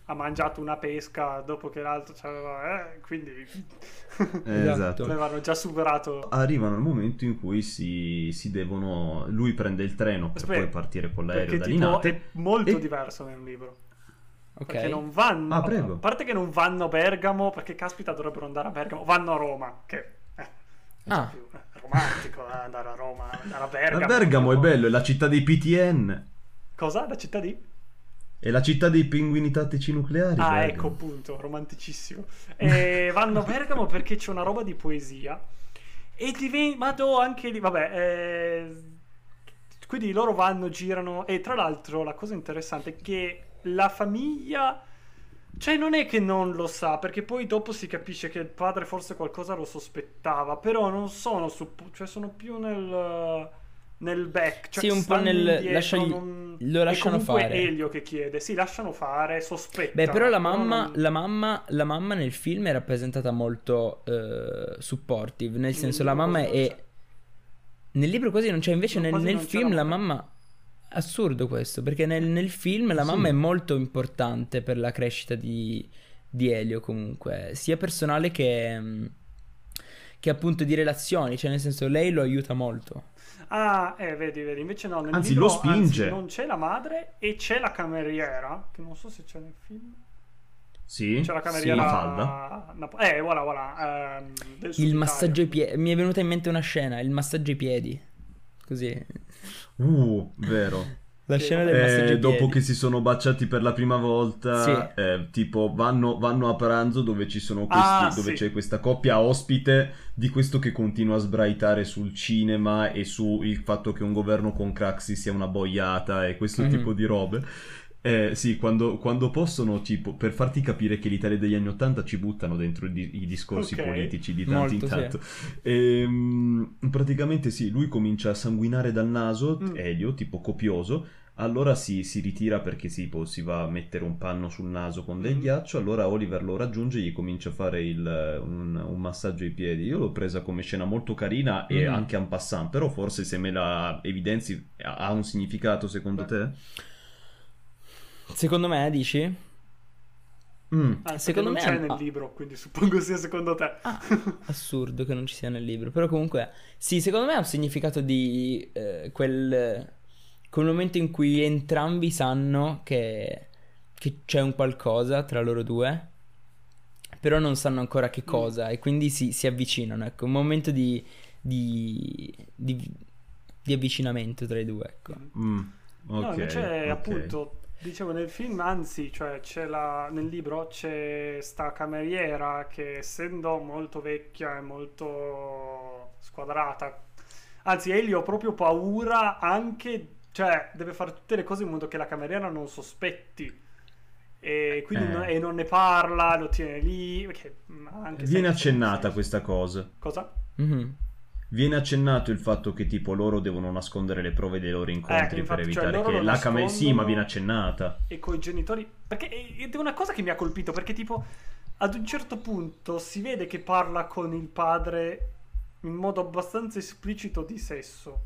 ha mangiato una pesca dopo che l'altro c'aveva, eh, quindi esatto. avevano già superato. Arrivano al momento in cui si, si devono, lui prende il treno per Aspetta, poi partire con l'aereo da Linate. È molto e... diverso nel libro. Ok. Perché non vanno, ah, a parte che non vanno a Bergamo, perché caspita dovrebbero andare a Bergamo, vanno a Roma, che eh, ah. più eh, romantico eh, andare a Roma, andare a Bergamo. A Bergamo è bello, è la città dei PTN. Cosa? La città di? È la città dei pinguini tattici nucleari. Ah, Bergamo. ecco appunto, romanticissimo. E vanno a Bergamo perché c'è una roba di poesia. E diventano anche lì, vabbè, eh, quindi loro vanno, girano. E tra l'altro la cosa interessante è che la famiglia. Cioè, non è che non lo sa, perché poi dopo si capisce che il padre forse qualcosa lo sospettava, però non sono su, cioè sono più nel nel back, cioè sì, un po' nel lasciagli... non... lo lasciano fare. È Elio che chiede, sì, lasciano fare, sospetta. Beh, però la mamma, non... la mamma, la mamma nel film è rappresentata molto uh, supportive, nel senso la mamma è nel libro quasi non c'è, invece no, nel, nel film la mamma assurdo questo, perché nel, nel film la sì. mamma è molto importante per la crescita di, di Elio comunque, sia personale che che appunto di relazioni, cioè nel senso lei lo aiuta molto. Ah, eh, vedi, vedi, invece no, nel anzi libro, lo spinge. Anzi, non c'è la madre e c'è la cameriera, che non so se c'è nel film. Sì, C'è la sì, cameriera Mafalda. Napo- eh, voilà, voilà. ehm, Il massaggio ai piedi. Mi è venuta in mente una scena, il massaggio ai piedi. Così. Uh, vero. La scena del Eh, dopo che si sono baciati per la prima volta, Sì. eh, tipo vanno, vanno a pranzo dove ci sono questi, Ah, dove sì. c'è questa coppia ospite di questo che continua a sbraitare sul cinema e sul fatto che un governo con Craxi sia una boiata e questo Mhm. tipo di robe. Eh, sì, quando, quando possono, tipo, per farti capire che l'Italia degli anni Ottanta ci buttano dentro i, i discorsi Ok. politici di tanto in Molto, sì. tanto. Ehm, praticamente sì, lui comincia a sanguinare dal naso, Mm. Elio, tipo copioso, allora si, si ritira perché tipo, si va a mettere un panno sul naso con del Mm. ghiaccio, allora Oliver lo raggiunge e gli comincia a fare il- un, un massaggio ai piedi. Io l'ho presa come scena molto carina e Mm. anche en passant, però forse se me la evidenzi ha ha un significato secondo te? Secondo me, dici? Mm. Ah, Secondo me non c'è nel ah. libro, quindi suppongo sia secondo te. Ah, assurdo che non ci sia nel libro. Però comunque, sì, secondo me ha un significato di eh, quel, quel momento in cui entrambi sanno che, che c'è un qualcosa tra loro due, però non sanno ancora che cosa e quindi si, si avvicinano. Ecco, un momento di, di, di, di avvicinamento tra i due, ecco. Mm. Ok, no, invece ok. appunto, dicevo nel film, anzi, cioè c'è la, nel libro c'è sta cameriera che essendo molto vecchia e molto squadrata, anzi Elio ha proprio paura anche, cioè deve fare tutte le cose in modo che la cameriera non sospetti. E quindi Eh. non, e non ne parla, lo tiene lì. Viene accennata questa cosa. Cosa? Mhm. Viene accennato il fatto che tipo loro devono nascondere le prove dei loro incontri Eh, infatti, per cioè, evitare loro che camera... Sì, ma viene accennata. e coi genitori. Perché ed è una cosa che mi ha colpito, perché tipo ad un certo punto si vede che parla con il padre in modo abbastanza esplicito di sesso.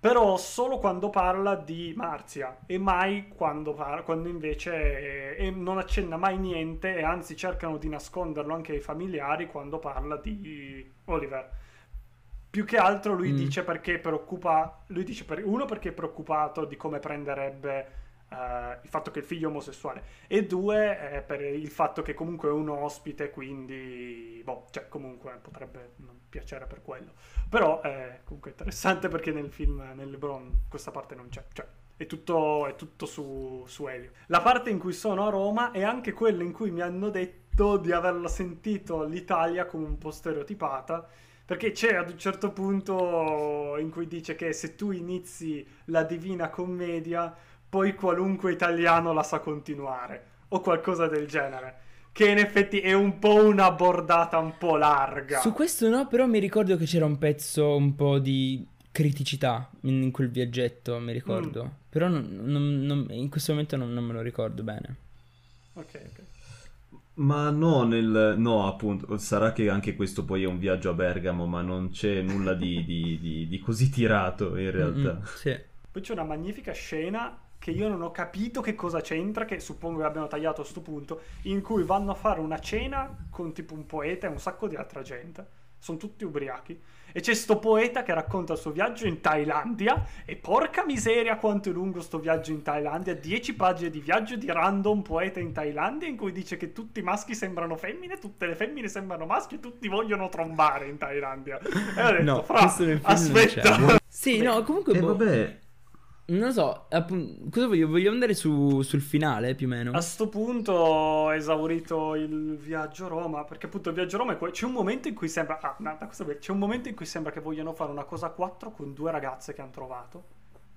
Però solo quando parla di Marzia e mai quando, par- quando invece eh, e non accenna mai niente e anzi cercano di nasconderlo anche ai familiari quando parla di Oliver. Più che altro lui Mm. dice perché preoccupa, lui dice per, uno perché è preoccupato di come prenderebbe eh, il fatto che il figlio è omosessuale e due eh, per il fatto che comunque è un ospite quindi boh cioè comunque potrebbe non piacere per quello però è comunque interessante perché nel film nel libro questa parte non c'è cioè è tutto, è tutto su, su Elio la parte in cui sono a Roma è anche quella in cui mi hanno detto di averla sentito l'Italia come un po' stereotipata perché c'è ad un certo punto in cui dice che se tu inizi la Divina Commedia, poi qualunque italiano la sa continuare, o qualcosa del genere. Che in effetti è un po' una bordata un po' larga. Su questo no, però mi ricordo che c'era un pezzo un po' di criticità in, quel viaggetto, mi ricordo. Mm. Però non- non- non- in questo momento non, non me lo ricordo bene. Ok, ok. Ma no, nel... no, appunto, sarà che anche questo poi è un viaggio a Bergamo, ma non c'è nulla di, di- di- di così tirato in realtà. Mm, sì. Poi c'è una magnifica scena che io non ho capito che cosa c'entra, che suppongo che abbiano tagliato a sto punto, in cui vanno a fare una cena con tipo un poeta e un sacco di altra gente. Sono tutti ubriachi. E c'è sto poeta che racconta il suo viaggio in Thailandia. E porca miseria quanto è lungo sto viaggio in Thailandia. 10 pagine di viaggio di random poeta in Thailandia in cui dice che tutti i maschi sembrano femmine, tutte le femmine sembrano maschi e tutti vogliono trombare in Thailandia. E ho detto, No, fra, aspetta. Sì, no, comunque E boh, vabbè, non lo so, appun- cosa voglio? Voglio andare su- sul finale più o meno. A sto punto esaurito il viaggio a Roma, perché appunto il viaggio a Roma è que- c'è un momento in cui sembra ah, cosa bella, c'è un momento in cui sembra che vogliano fare una cosa a quattro con due ragazze che hanno trovato,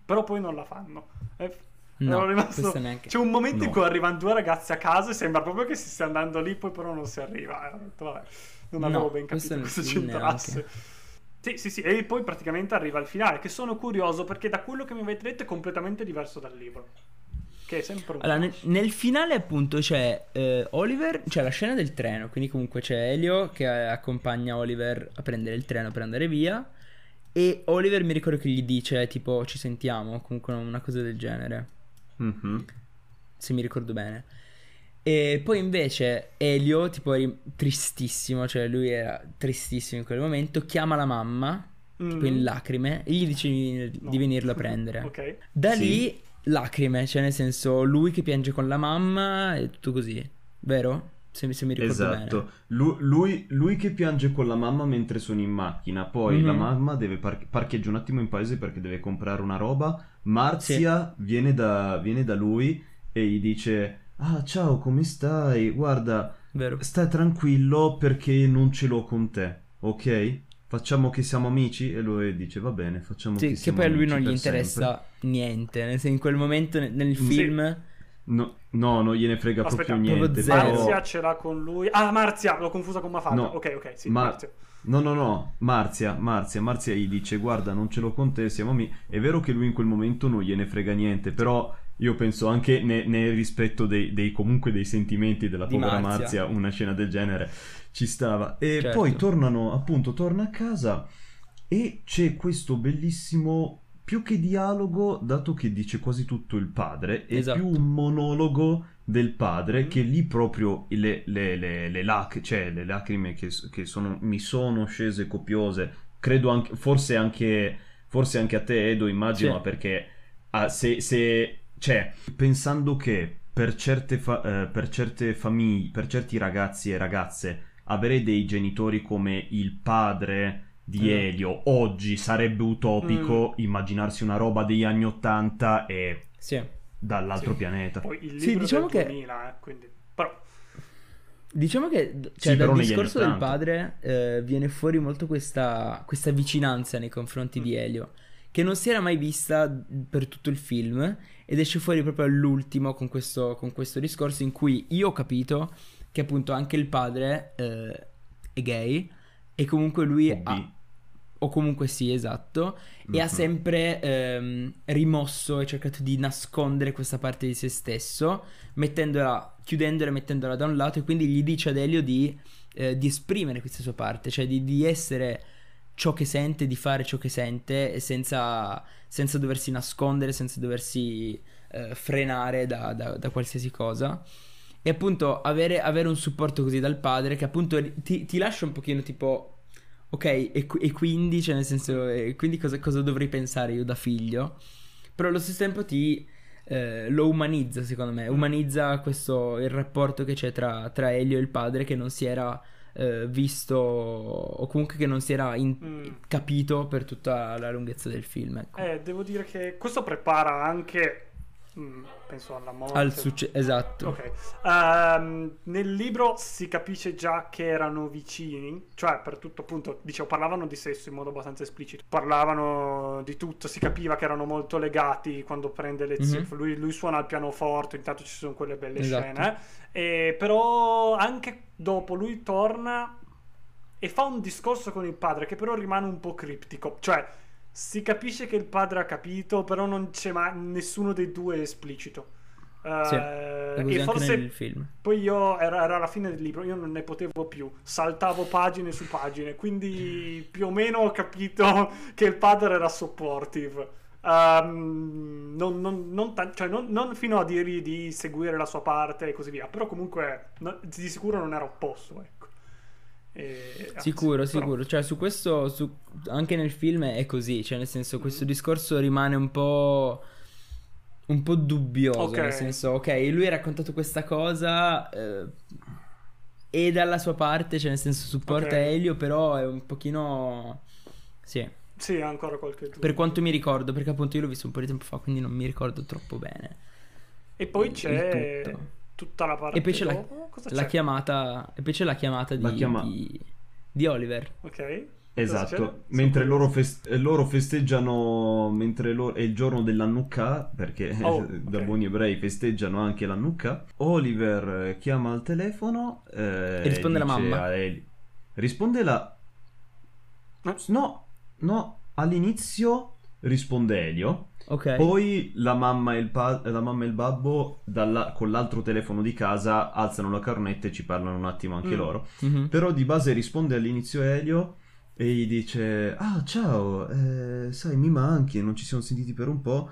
però poi non la fanno. E f- No, rimasto- neanche. C'è un momento in No. cui arrivano due ragazze a casa e sembra proprio che si stia andando lì, poi però non si arriva. Ho detto, vabbè, non No, avevo ben capito cosa c'entrasse. Sì, sì, sì, e poi praticamente arriva il finale, che sono curioso perché da quello che mi avete detto è completamente diverso dal libro. Che è sempre un Allora, nel, nel finale appunto c'è eh, Oliver, c'è la scena del treno, quindi comunque c'è Elio che eh, accompagna Oliver a prendere il treno per andare via e Oliver mi ricordo che gli dice tipo ci sentiamo, comunque una cosa del genere, mhm. se mi ricordo bene. E poi invece Elio, tipo, tristissimo, cioè lui era tristissimo in quel momento, chiama la mamma, tipo in Mhm. lacrime, e gli dice di, No. di venirlo a prendere. ok. Da Sì. lì lacrime, cioè nel senso lui che piange con la mamma e tutto così, vero? se, se mi ricordo Esatto, bene. Lu- lui, lui che piange con la mamma mentre sono in macchina, poi Mhm. la mamma deve par- parcheggia un attimo in paese perché deve comprare una roba, Marzia viene, da, viene da lui e gli dice ah ciao come stai? Guarda, Vero? stai tranquillo perché non ce l'ho con te, ok? Facciamo che siamo amici? E lui dice va bene, facciamo Sì, che che siamo poi a lui amici non gli interessa niente. Nel senso, in quel momento nel, Sì. film. sempre. No, no, non gliene frega Aspetta, proprio proprio niente, però... Marzia ce l'ha con lui. Ah, Marzia, l'ho confusa con Mafalda. No, ok, ok, sì, ma- Marzia. No, no, no, Marzia, Marzia, Marzia gli dice guarda non ce l'ho con te, siamo amici. È vero che lui in quel momento non gliene frega niente, però io penso anche ne- nel rispetto dei, dei- comunque dei sentimenti della Di povera Marzia. Marzia, una scena del genere ci stava. E Certo. poi tornano, appunto, torna a casa e c'è questo bellissimo, più che dialogo, dato che dice quasi tutto il padre, è Esatto. più un monologo del padre Mhm. che lì proprio le, le- le- le lac- cioè, le lacrime che, che sono, mi sono scese copiose, credo anche, forse anche, forse anche a te Edo immagino, Sì. perché ah, se, se- cioè, pensando che per certe, fa- eh, per certe famiglie, per certi ragazzi e ragazze, avere dei genitori come il padre di Esatto. Elio oggi sarebbe utopico, Mm. immaginarsi una roba degli anni 80 e Sì. dall'altro Sì. pianeta. Poi il libro Sì, diciamo del che- 2000, eh, quindi... Però, Diciamo che cioè, Sì, dal discorso del 80. padre eh, viene fuori molto questa, questa vicinanza nei confronti Mm. di Elio, che non si era mai vista per tutto il film ed esce fuori proprio all'ultimo con questo, con questo discorso in cui io ho capito che appunto anche il padre eh, è gay e comunque lui O ha... O comunque sì, esatto. E ha Mhm. sempre ehm, rimosso e cercato di nascondere questa parte di se stesso, mettendola, chiudendola e mettendola da un lato, e quindi gli dice ad Elio di, eh, di esprimere questa sua parte, cioè di, di essere ciò che sente, di fare ciò che sente, senza, senza doversi nascondere, senza doversi eh, frenare da, da- da qualsiasi cosa. E appunto avere, avere un supporto così dal padre che appunto ti, ti lascia un pochino tipo Ok, e, e quindi, cioè nel senso, quindi cosa, cosa dovrei pensare io da figlio? Però allo stesso tempo ti eh, lo umanizza, secondo me, umanizza questo, il rapporto che c'è tra, tra Elio e il padre che non si era eh, visto o comunque che non si era in- Mm. capito per tutta la lunghezza del film, ecco. eh, devo dire che questo prepara anche... mm, penso alla morte. Al successo, esatto. Ok. Ehm, nel libro si capisce già che erano vicini, cioè per tutto appunto, dicevo, parlavano di sesso in modo abbastanza esplicito, parlavano di tutto, si capiva che erano molto legati quando prende lezioni, Mhm. lui, lui suona il pianoforte, intanto ci sono quelle belle Esatto. scene, e però anche dopo lui torna e fa un discorso con il padre che però rimane un po' criptico, cioè si capisce che il padre ha capito, però non c'è mai nessuno dei due esplicito. Sì, È così e forse poi io era, era la fine del libro, io non ne potevo più, saltavo pagine su pagine, quindi più o meno ho capito che il padre era supportive. Ehm, non, non- non tan- cioè non- non fino a dirgli di seguire la sua parte e così via, però comunque no- di sicuro non era opposto, ecco. E- anzi, Sicuro, però- sicuro. Cioè, su questo, su- anche nel film è così. Cioè, nel senso, questo discorso rimane un po'. Un po' dubbioso. Ok. Nel senso, ok, lui ha raccontato questa cosa. eh, e dalla sua parte, cioè, nel senso, supporta Ok. Elio, però è un pochino. Sì. Sì, ancora qualche dubbio. Per quanto mi ricordo, perché appunto io l'ho visto un po' di tempo fa, quindi non mi ricordo troppo bene. E poi c'è tutta la parte E poi c'è la, la c'è? chiamata. E poi c'è la chiamata di, La chiama- di, di Oliver. Ok. Esatto, mentre loro, fest- loro festeggiano, mentre loro, è il giorno dell'Hanukkah, perché Oh, da ok. buoni ebrei festeggiano anche l'Hanukkah, Oliver eh, chiama al telefono eh, E risponde la mamma. Eli- Risponde la... Eh? No, no, all'inizio risponde Elio, Ok. poi la mamma e il, pa- la mamma e il babbo dalla- con l'altro telefono di casa alzano la cornetta e ci parlano un attimo anche Mm. loro. Mhm. Però di base risponde all'inizio Elio e gli dice: Ah, ciao, eh, sai, mi manchi, non ci siamo sentiti per un po'.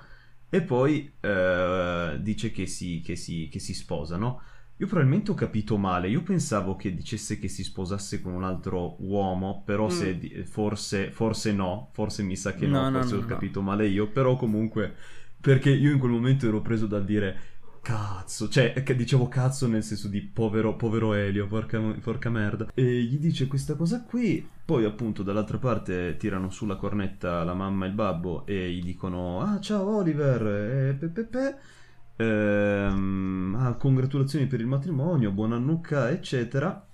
E poi eh, dice che si, che, si, che si sposano. Io probabilmente ho capito male. Io pensavo che dicesse che si sposasse con un altro uomo, però se Mm. di- forse, forse no, forse mi sa che no, No, forse no, ho no. capito male io. Però comunque, perché io in quel momento ero preso dal dire. cazzo, cioè che dicevo cazzo nel senso di povero, povero Elio, porca, porca merda. E gli dice questa cosa qui, poi appunto dall'altra parte tirano sulla cornetta la mamma e il babbo e gli dicono ah ciao Oliver, e pe, pe, pe. Ehm, ah, congratulazioni per il matrimonio, buona nucca, eccetera.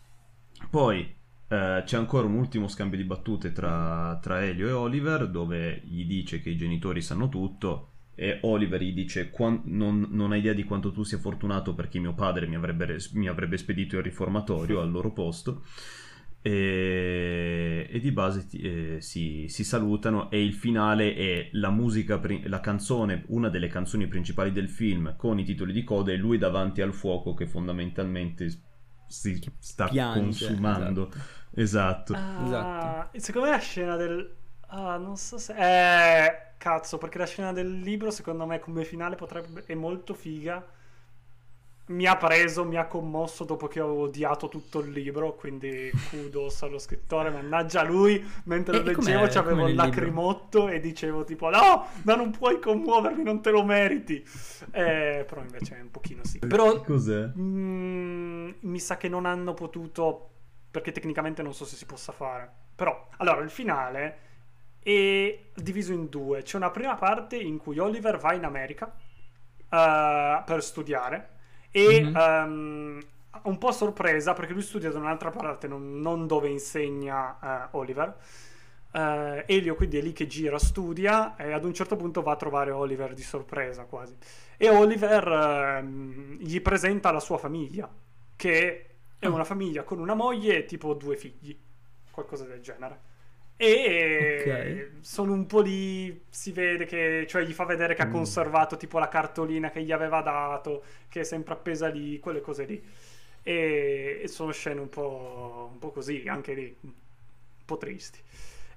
Poi eh, c'è ancora un ultimo scambio di battute tra, tra Elio e Oliver dove gli dice che i genitori sanno tutto e Oliver gli dice "Quan- non, non hai idea di quanto tu sia fortunato perché mio padre mi avrebbe, mi avrebbe spedito il riformatorio al loro posto e, e di base ti- eh, si, si salutano e il finale è la musica, la canzone, una delle canzoni principali del film con i titoli di coda e lui davanti al fuoco che fondamentalmente si sta piange, consumando. Esatto. Ah, Esatto. Secondo me la scena del... Ah, non so se... Eh, cazzo, perché la scena del libro secondo me come finale potrebbe... è molto figa. Mi ha preso, mi ha commosso dopo che avevo odiato tutto il libro, quindi kudos allo scrittore, mannaggia lui, mentre lo leggevo c'avevo il nel libro? lacrimotto e dicevo tipo no, ma non puoi commuovermi, non te lo meriti. Eh, però invece è un pochino sì. Però cos'è? Mm, mi sa che non hanno potuto perché tecnicamente non so se si possa fare. Però, allora, il finale è diviso in due. C'è una prima parte in cui Oliver va in America eh, per studiare e Mhm. ehm, un po' sorpresa perché lui studia da un'altra parte, non, non dove insegna eh, Oliver. Eh, Elio quindi è lì che gira, studia e ad un certo punto va a trovare Oliver di sorpresa quasi. E Oliver ehm, gli presenta la sua famiglia, che è Ah. una famiglia con una moglie e tipo due figli, qualcosa del genere. E Ok. sono un po' lì, si vede che, cioè gli fa vedere che ha Mm. conservato tipo la cartolina che gli aveva dato, che è sempre appesa lì, quelle cose lì. E, e sono scene un po', un po' così, anche lì, un po' tristi.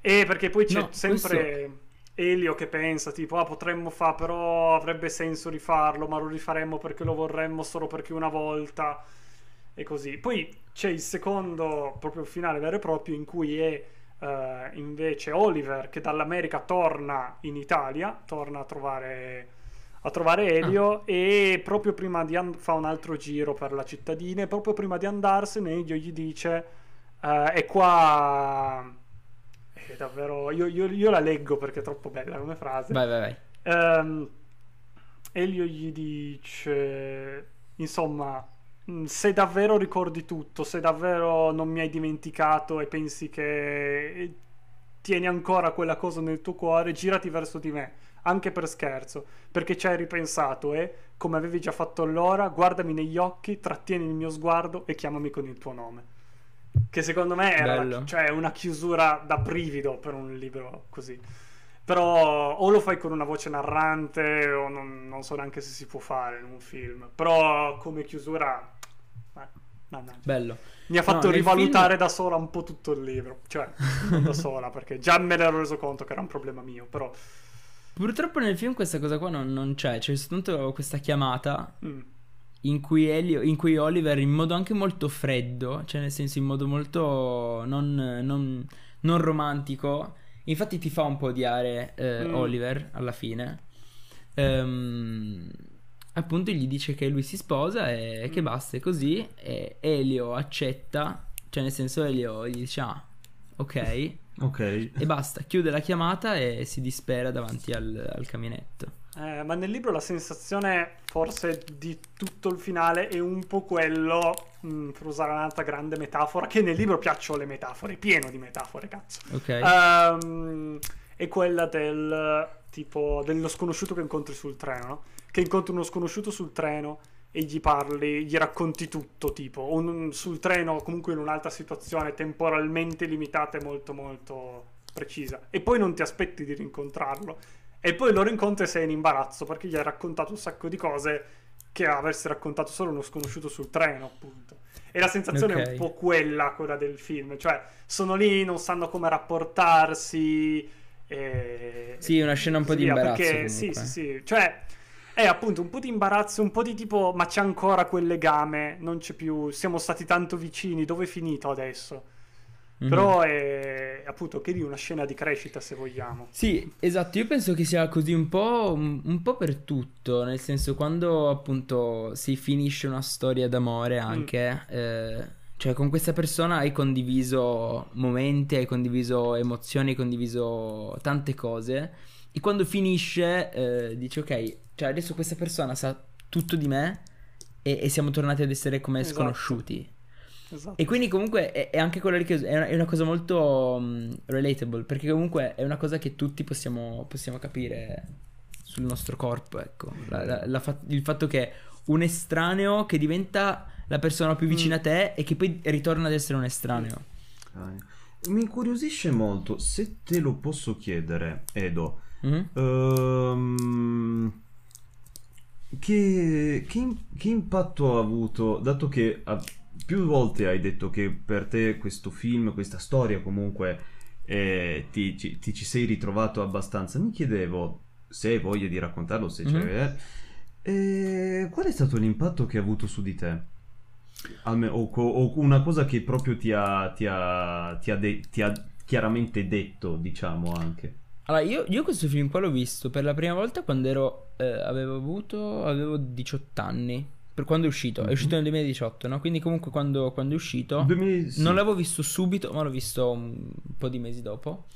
E perché poi c'è No, sempre Elio che pensa tipo, ah potremmo fa, però avrebbe senso rifarlo, ma lo rifaremmo perché lo vorremmo solo perché una volta e così. Poi c'è il secondo, proprio finale vero e proprio, in cui è eh, invece Oliver che dall'America torna in Italia, torna a trovare, a trovare Elio e proprio prima di and- fa un altro giro per la cittadina e proprio prima di andarsene Elio gli dice, eh, e qua... È davvero... Io, io- io la leggo perché è troppo bella come frase. Vai, vai, vai. Ehm, Elio gli dice, insomma, se davvero ricordi tutto, se davvero non mi hai dimenticato e pensi che tieni ancora quella cosa nel tuo cuore, girati verso di me, anche per scherzo, perché ci hai ripensato e, come avevi già fatto allora, guardami negli occhi, trattieni il mio sguardo e chiamami con il tuo nome. Che secondo me era Bello. cioè, una chiusura da brivido per un libro così. Però o lo fai con una voce narrante o non, non so neanche se si può fare in un film. Però come chiusura... mannaggia. Bello. Mi ha fatto No, rivalutare film- da sola un po' tutto il libro. Cioè, non da sola, perché già me ne ero reso conto che era un problema mio. Però... Purtroppo nel film questa cosa qua non, non c'è. C'è soltanto questa chiamata mm, in cui, Elio- in cui Oliver, in modo anche molto freddo, cioè nel senso in modo molto non, non- non romantico, infatti ti fa un po' odiare eh, Mm. Oliver alla fine. Ehm, appunto gli dice che lui si sposa e che Mm. basta, è così. E Elio accetta, cioè nel senso Elio gli dice ah, ok. Ok. E basta, chiude la chiamata e si dispera davanti al, al caminetto. eh, ma nel libro la sensazione, forse, di tutto il finale è un po' quello, mm, per usare un'altra grande metafora, che nel libro piacciono le metafore, è pieno di metafore, cazzo. Ok? Ehm, è quella del tipo dello sconosciuto che incontri sul treno, no? Che incontri uno sconosciuto sul treno e gli parli, gli racconti tutto, tipo un- sul treno o comunque in un'altra situazione temporalmente limitata e molto molto precisa. E poi non ti aspetti di rincontrarlo. E poi lo rincontri e sei in imbarazzo perché gli hai raccontato un sacco di cose che avresti raccontato solo uno sconosciuto sul treno, appunto. E la sensazione è Ok. un po' quella, quella del film, cioè sono lì, non sanno come rapportarsi. E... Sì, una scena un po' di via, imbarazzo, Perché, sì, sì, sì. Cioè, è appunto un po' di imbarazzo, un po' di tipo, ma c'è ancora quel legame, non c'è più, siamo stati tanto vicini, dove è finito adesso? Mhm. Però è, appunto che di una scena di crescita se vogliamo. Sì, esatto, io penso che sia così un po', un po' per tutto, nel senso quando appunto si finisce una storia d'amore anche, mm. eh, cioè con questa persona hai condiviso momenti, hai condiviso emozioni, hai condiviso tante cose e quando finisce eh, dici ok, cioè adesso questa persona sa tutto di me e, e siamo tornati ad essere come esatto. sconosciuti. Esatto. E quindi comunque è, è anche quello che è una, è una cosa molto um, relatable, perché comunque è una cosa che tutti possiamo, possiamo capire sul nostro corpo, ecco. La, la, la, il fatto che un estraneo che diventa la persona più vicina mm. a te e che poi ritorna ad essere un estraneo. Mi incuriosisce molto, se te lo posso chiedere, Edo, mm-hmm. um, che, che, che, impatto ha avuto, dato che ha, più volte hai detto che per te questo film, questa storia comunque eh, ti, ci, ti, ci sei ritrovato abbastanza, mi chiedevo se hai voglia di raccontarlo, se mm-hmm. c'è, eh, qual è stato l'impatto che ha avuto su di te? Alme- o, o, una cosa che proprio ti ha, ti ha, ti ha, de- ti ha chiaramente detto, diciamo anche. Allora, io, io, questo film qua l'ho visto per la prima volta quando ero, eh, avevo avuto, avevo 18 anni. Per quando è uscito? Mm-hmm. È uscito nel 2018, no? Quindi comunque quando, quando è uscito... 2000, sì. Non l'avevo visto subito, ma l'ho visto un po' di mesi dopo.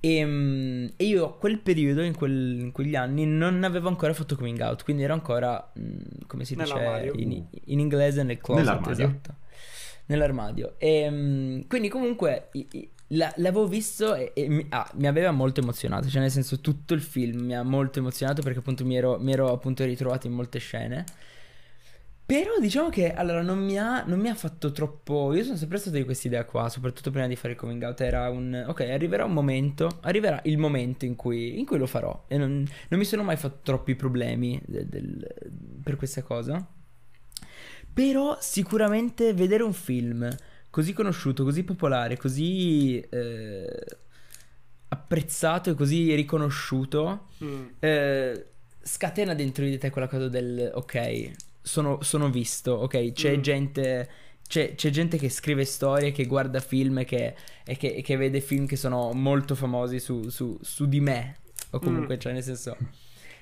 E, ehm, e io a quel periodo, in, quel, in, quegli anni, non avevo ancora fatto coming out, quindi ero ancora, mh, come si dice in, in, inglese, nel closet, Nell'armadio. esatto. Nell'armadio. E, mh, quindi comunque la, l'avevo visto e, e mi, ah, mi, aveva molto emozionato, cioè nel senso tutto il film mi ha molto emozionato perché appunto mi ero, mi ero appunto ritrovato in molte scene. Però diciamo che allora non mi, ha, non mi ha fatto troppo. Io sono sempre stato di questa idea qua, soprattutto prima di fare il coming out. Era un. Ok, arriverà un momento. Arriverà il momento in cui, in cui lo farò. E non, non, mi sono mai fatto troppi problemi del, del, per questa cosa. Però sicuramente vedere un film così conosciuto, così popolare, così eh, apprezzato e così riconosciuto, mm. eh, scatena dentro di te quella cosa del ok sono, sono visto, ok? C'è mm. gente... C'è, c'è, gente che scrive storie, che guarda film e che, e che, che vede film che sono molto famosi su, su, su di me. O comunque, mm. cioè, nel senso.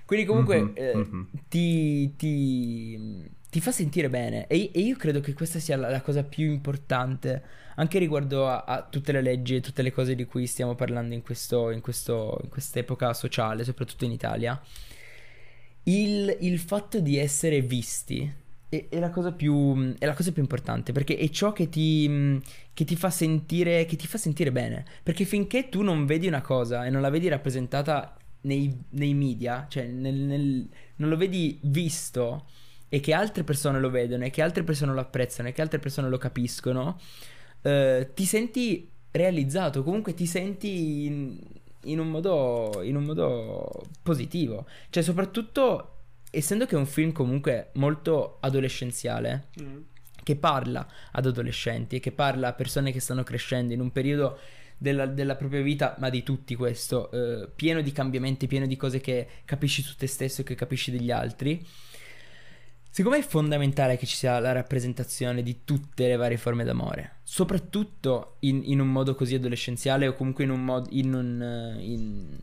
Quindi, comunque, mm-hmm, eh, mm-hmm. Ti, ti, ti, fa sentire bene. E, e, io credo che questa sia la, la cosa più importante, anche riguardo a, a, tutte le leggi e tutte le cose di cui stiamo parlando in, questo, in, questo, in quest'epoca sociale, soprattutto in Italia il, il fatto di essere visti è, è, la più, è, la cosa più, importante perché è ciò che ti, che ti, fa sentire, che ti fa sentire bene. Perché finché tu non vedi una cosa e non la vedi rappresentata nei, nei media, cioè nel, nel, non lo vedi visto e che altre persone lo vedono e che altre persone lo apprezzano e che altre persone lo capiscono, eh, ti senti realizzato, comunque ti senti in un modo, in un modo positivo. Cioè, soprattutto essendo che è un film comunque molto adolescenziale, mm. che parla ad adolescenti e che parla a persone che stanno crescendo in un periodo della, della propria vita, ma di tutti questo, eh, pieno di cambiamenti, pieno di cose che capisci su te stesso e che capisci degli altri. Secondo me è fondamentale che ci sia la rappresentazione di tutte le varie forme d'amore, soprattutto in, in un modo così adolescenziale o comunque in un modo... In un, eh, in,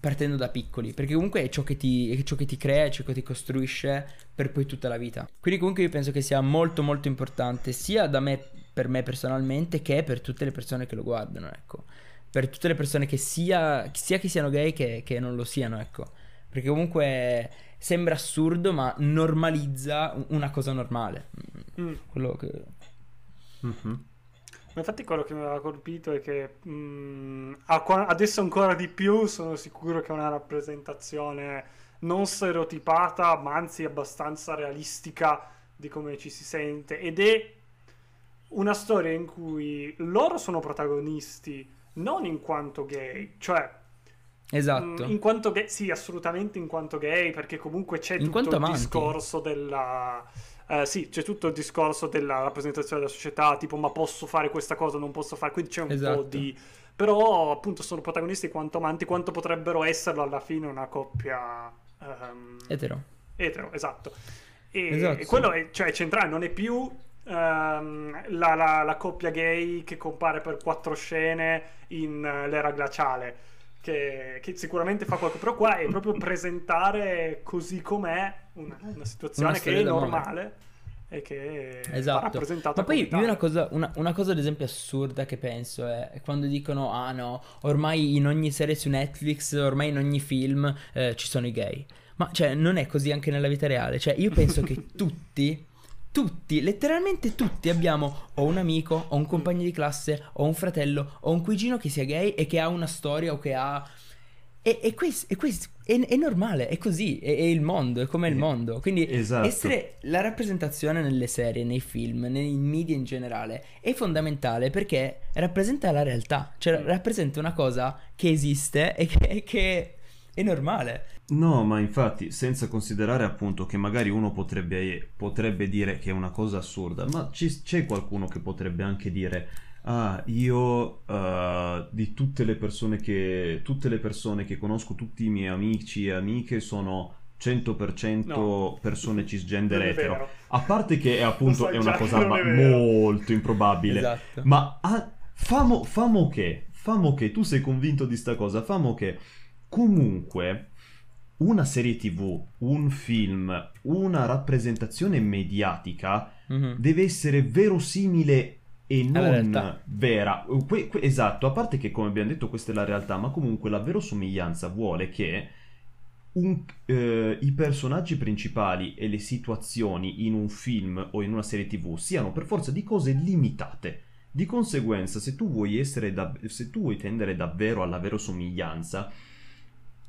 partendo da piccoli, perché comunque è ciò, che ti, è ciò che ti crea, è ciò che ti costruisce per poi tutta la vita. Quindi comunque io penso che sia molto molto importante sia da me, per me personalmente, che per tutte le persone che lo guardano, ecco. Per tutte le persone che sia, sia che siano gay che, che non lo siano, ecco. Perché comunque sembra assurdo, ma normalizza una cosa normale. Mm. Quello che... Mm-hmm. Infatti quello che mi aveva colpito è che mh, mm, adesso ancora di più sono sicuro che è una rappresentazione non stereotipata, ma anzi abbastanza realistica di come ci si sente ed è una storia in cui loro sono protagonisti non in quanto gay, cioè Esatto. In quanto gay, sì, assolutamente in quanto gay, perché comunque c'è in tutto il amanti. discorso della... Uh, sì, c'è tutto il discorso della rappresentazione della società, tipo ma posso fare questa cosa, non posso fare, quindi c'è un esatto. po' di... Però appunto sono protagonisti quanto amanti, quanto potrebbero esserlo alla fine una coppia... Um... Etero. Etero, esatto. E, esatto, e quello è, cioè, centrale, non è più ehm, la, la- la coppia gay che compare per quattro scene in eh, l'era glaciale, che, che sicuramente fa qualcosa, però qua è proprio presentare così com'è una, una situazione Una che è normale e che va Esatto. rappresentata Ma poi io una cosa, una, una cosa ad esempio assurda che penso è quando dicono ah no, ormai in ogni serie su Netflix, ormai in ogni film eh, ci sono i gay. Ma cioè non è così anche nella vita reale. Cioè io penso che tutti, tutti, letteralmente tutti abbiamo o un amico, o un compagno di classe, o un fratello, o un cugino che sia gay e che ha una storia o che ha... E, e questo, e questo è, è normale, è così, è, è il mondo, è come il Eh, mondo. Quindi esatto. essere la rappresentazione nelle serie, nei film, nei media in generale è fondamentale perché rappresenta la realtà, cioè Mm. rappresenta una cosa che esiste e che, che è normale. No, ma infatti, senza considerare appunto che magari uno potrebbe, potrebbe dire che è una cosa assurda, ma ci- c'è qualcuno che potrebbe anche dire, ah, io eh, di tutte le persone che, tutte le persone che conosco, tutti i miei amici e amiche sono 100% No. persone cisgender etero. A parte che è appunto è una cosa ma- è molto improbabile. Esatto. Ma ah, famo, famo che, famo che, tu sei convinto di sta cosa, famo che comunque una serie tv, un film, una rappresentazione mediatica Mhm. deve essere verosimile e non vera. Que- que- esatto, a parte che come abbiamo detto questa è la realtà, ma comunque la verosomiglianza vuole che un- eh, i personaggi principali e le situazioni in un film o in una serie tv siano per forza di cose limitate. Di conseguenza, se tu vuoi essere da- se tu vuoi tendere davvero alla verosomiglianza,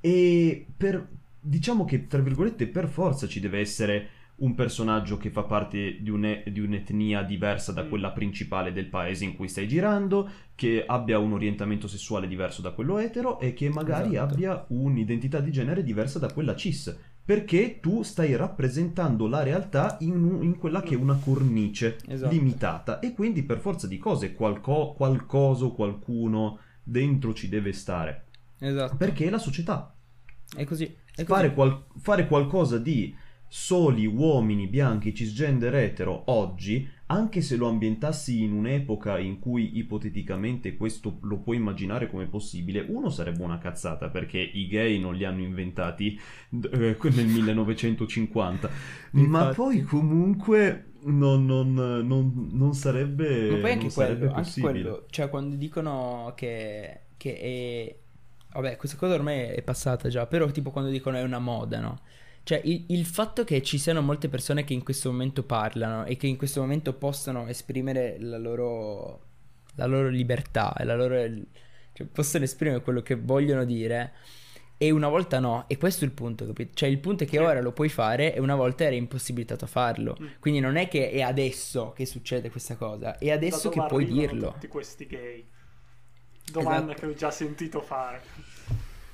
e per diciamo che tra virgolette per forza ci deve essere un personaggio che fa parte di, un'e- di un'etnia diversa da Mm. quella principale del paese in cui stai girando, che abbia un orientamento sessuale diverso da quello etero e che magari Esatto. abbia un'identità di genere diversa da quella cis. Perché tu stai rappresentando la realtà in, in quella che è una cornice Esatto. limitata e quindi per forza di cose qualco- qualcosa o qualcuno dentro ci deve stare. Esatto. Perché è la società. È così. È così. Fare, qual- fare qualcosa di soli uomini bianchi cisgender etero oggi, anche se lo ambientassi in un'epoca in cui ipoteticamente questo lo puoi immaginare come possibile, uno sarebbe una cazzata perché i gay non li hanno inventati eh, nel 1950, ma poi comunque non, non- non- non sarebbe, Ma poi anche non sarebbe quello, anche possibile. quello, cioè quando dicono che, che è... Vabbè, questa cosa ormai è passata già, però tipo quando dicono è una moda, no? Cioè il, il fatto che ci siano molte persone che in questo momento parlano e che in questo momento possano esprimere la loro, la loro libertà e la loro... cioè possono esprimere quello che vogliono dire e una volta no, e questo è il punto, capito? Cioè il punto è che Sì. ora lo puoi fare e una volta eri impossibilitato a farlo. Mm. Quindi non è che è adesso che succede questa cosa, è adesso che puoi dirlo. Tutti questi gay. Domanda Esatto. che ho già sentito fare.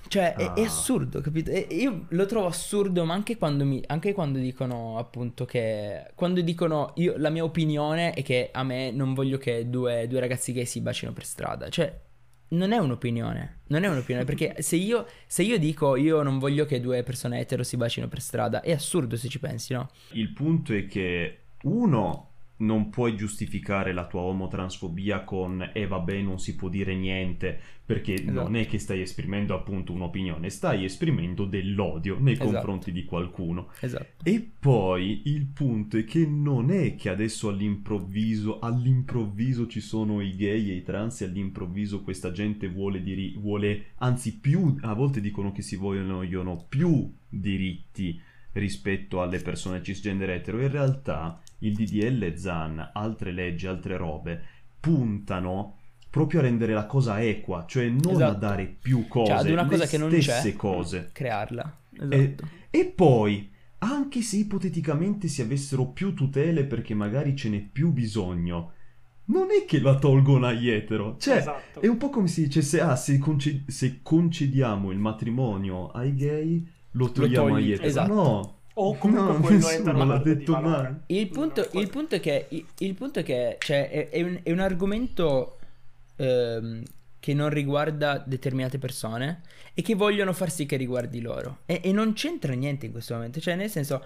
Cioè, è, è Ah. assurdo, capito? E io lo trovo assurdo, ma anche quando, mi, anche quando dicono appunto che... Quando dicono, io, la mia opinione è che a me non voglio che due, due ragazzi gay si bacino per strada. Cioè, non è un'opinione, non è un'opinione, perché se io, se io dico io non voglio che due persone etero si bacino per strada, è assurdo se ci pensi, no? Il punto è che uno non puoi giustificare la tua omotransfobia con e vabbè non si può dire niente perché Esatto. non è che stai esprimendo appunto un'opinione, stai esprimendo dell'odio nei Esatto. confronti di qualcuno. Esatto. E poi il punto è che non è che adesso all'improvviso, all'improvviso ci sono i gay e i trans e all'improvviso questa gente vuole, diri- vuole anzi più, a volte dicono che si vogliono più diritti rispetto alle persone cisgender etero. In realtà il DDL Zan, altre leggi, altre robe, puntano proprio a rendere la cosa equa, cioè non a Esatto. dare più cose, Cioè, ad una le cosa che non stesse c'è, cose. crearla. E, Esatto. e poi, anche se ipoteticamente si avessero più tutele perché magari ce n'è più bisogno, non è che la tolgono agli etero. Cioè, esatto. è un po' come si dice, se, ah, se, conce- se concediamo il matrimonio ai gay, lo togliamo togli, agli etero. esatto. No, O comunque no, parte di detto valore. mai. Il punto, No, il punto è che, il, il punto è che cioè, è, è un, è un argomento ehm, che non riguarda determinate persone e che vogliono far sì che riguardi loro. E, e non c'entra niente in questo momento. Cioè, nel senso,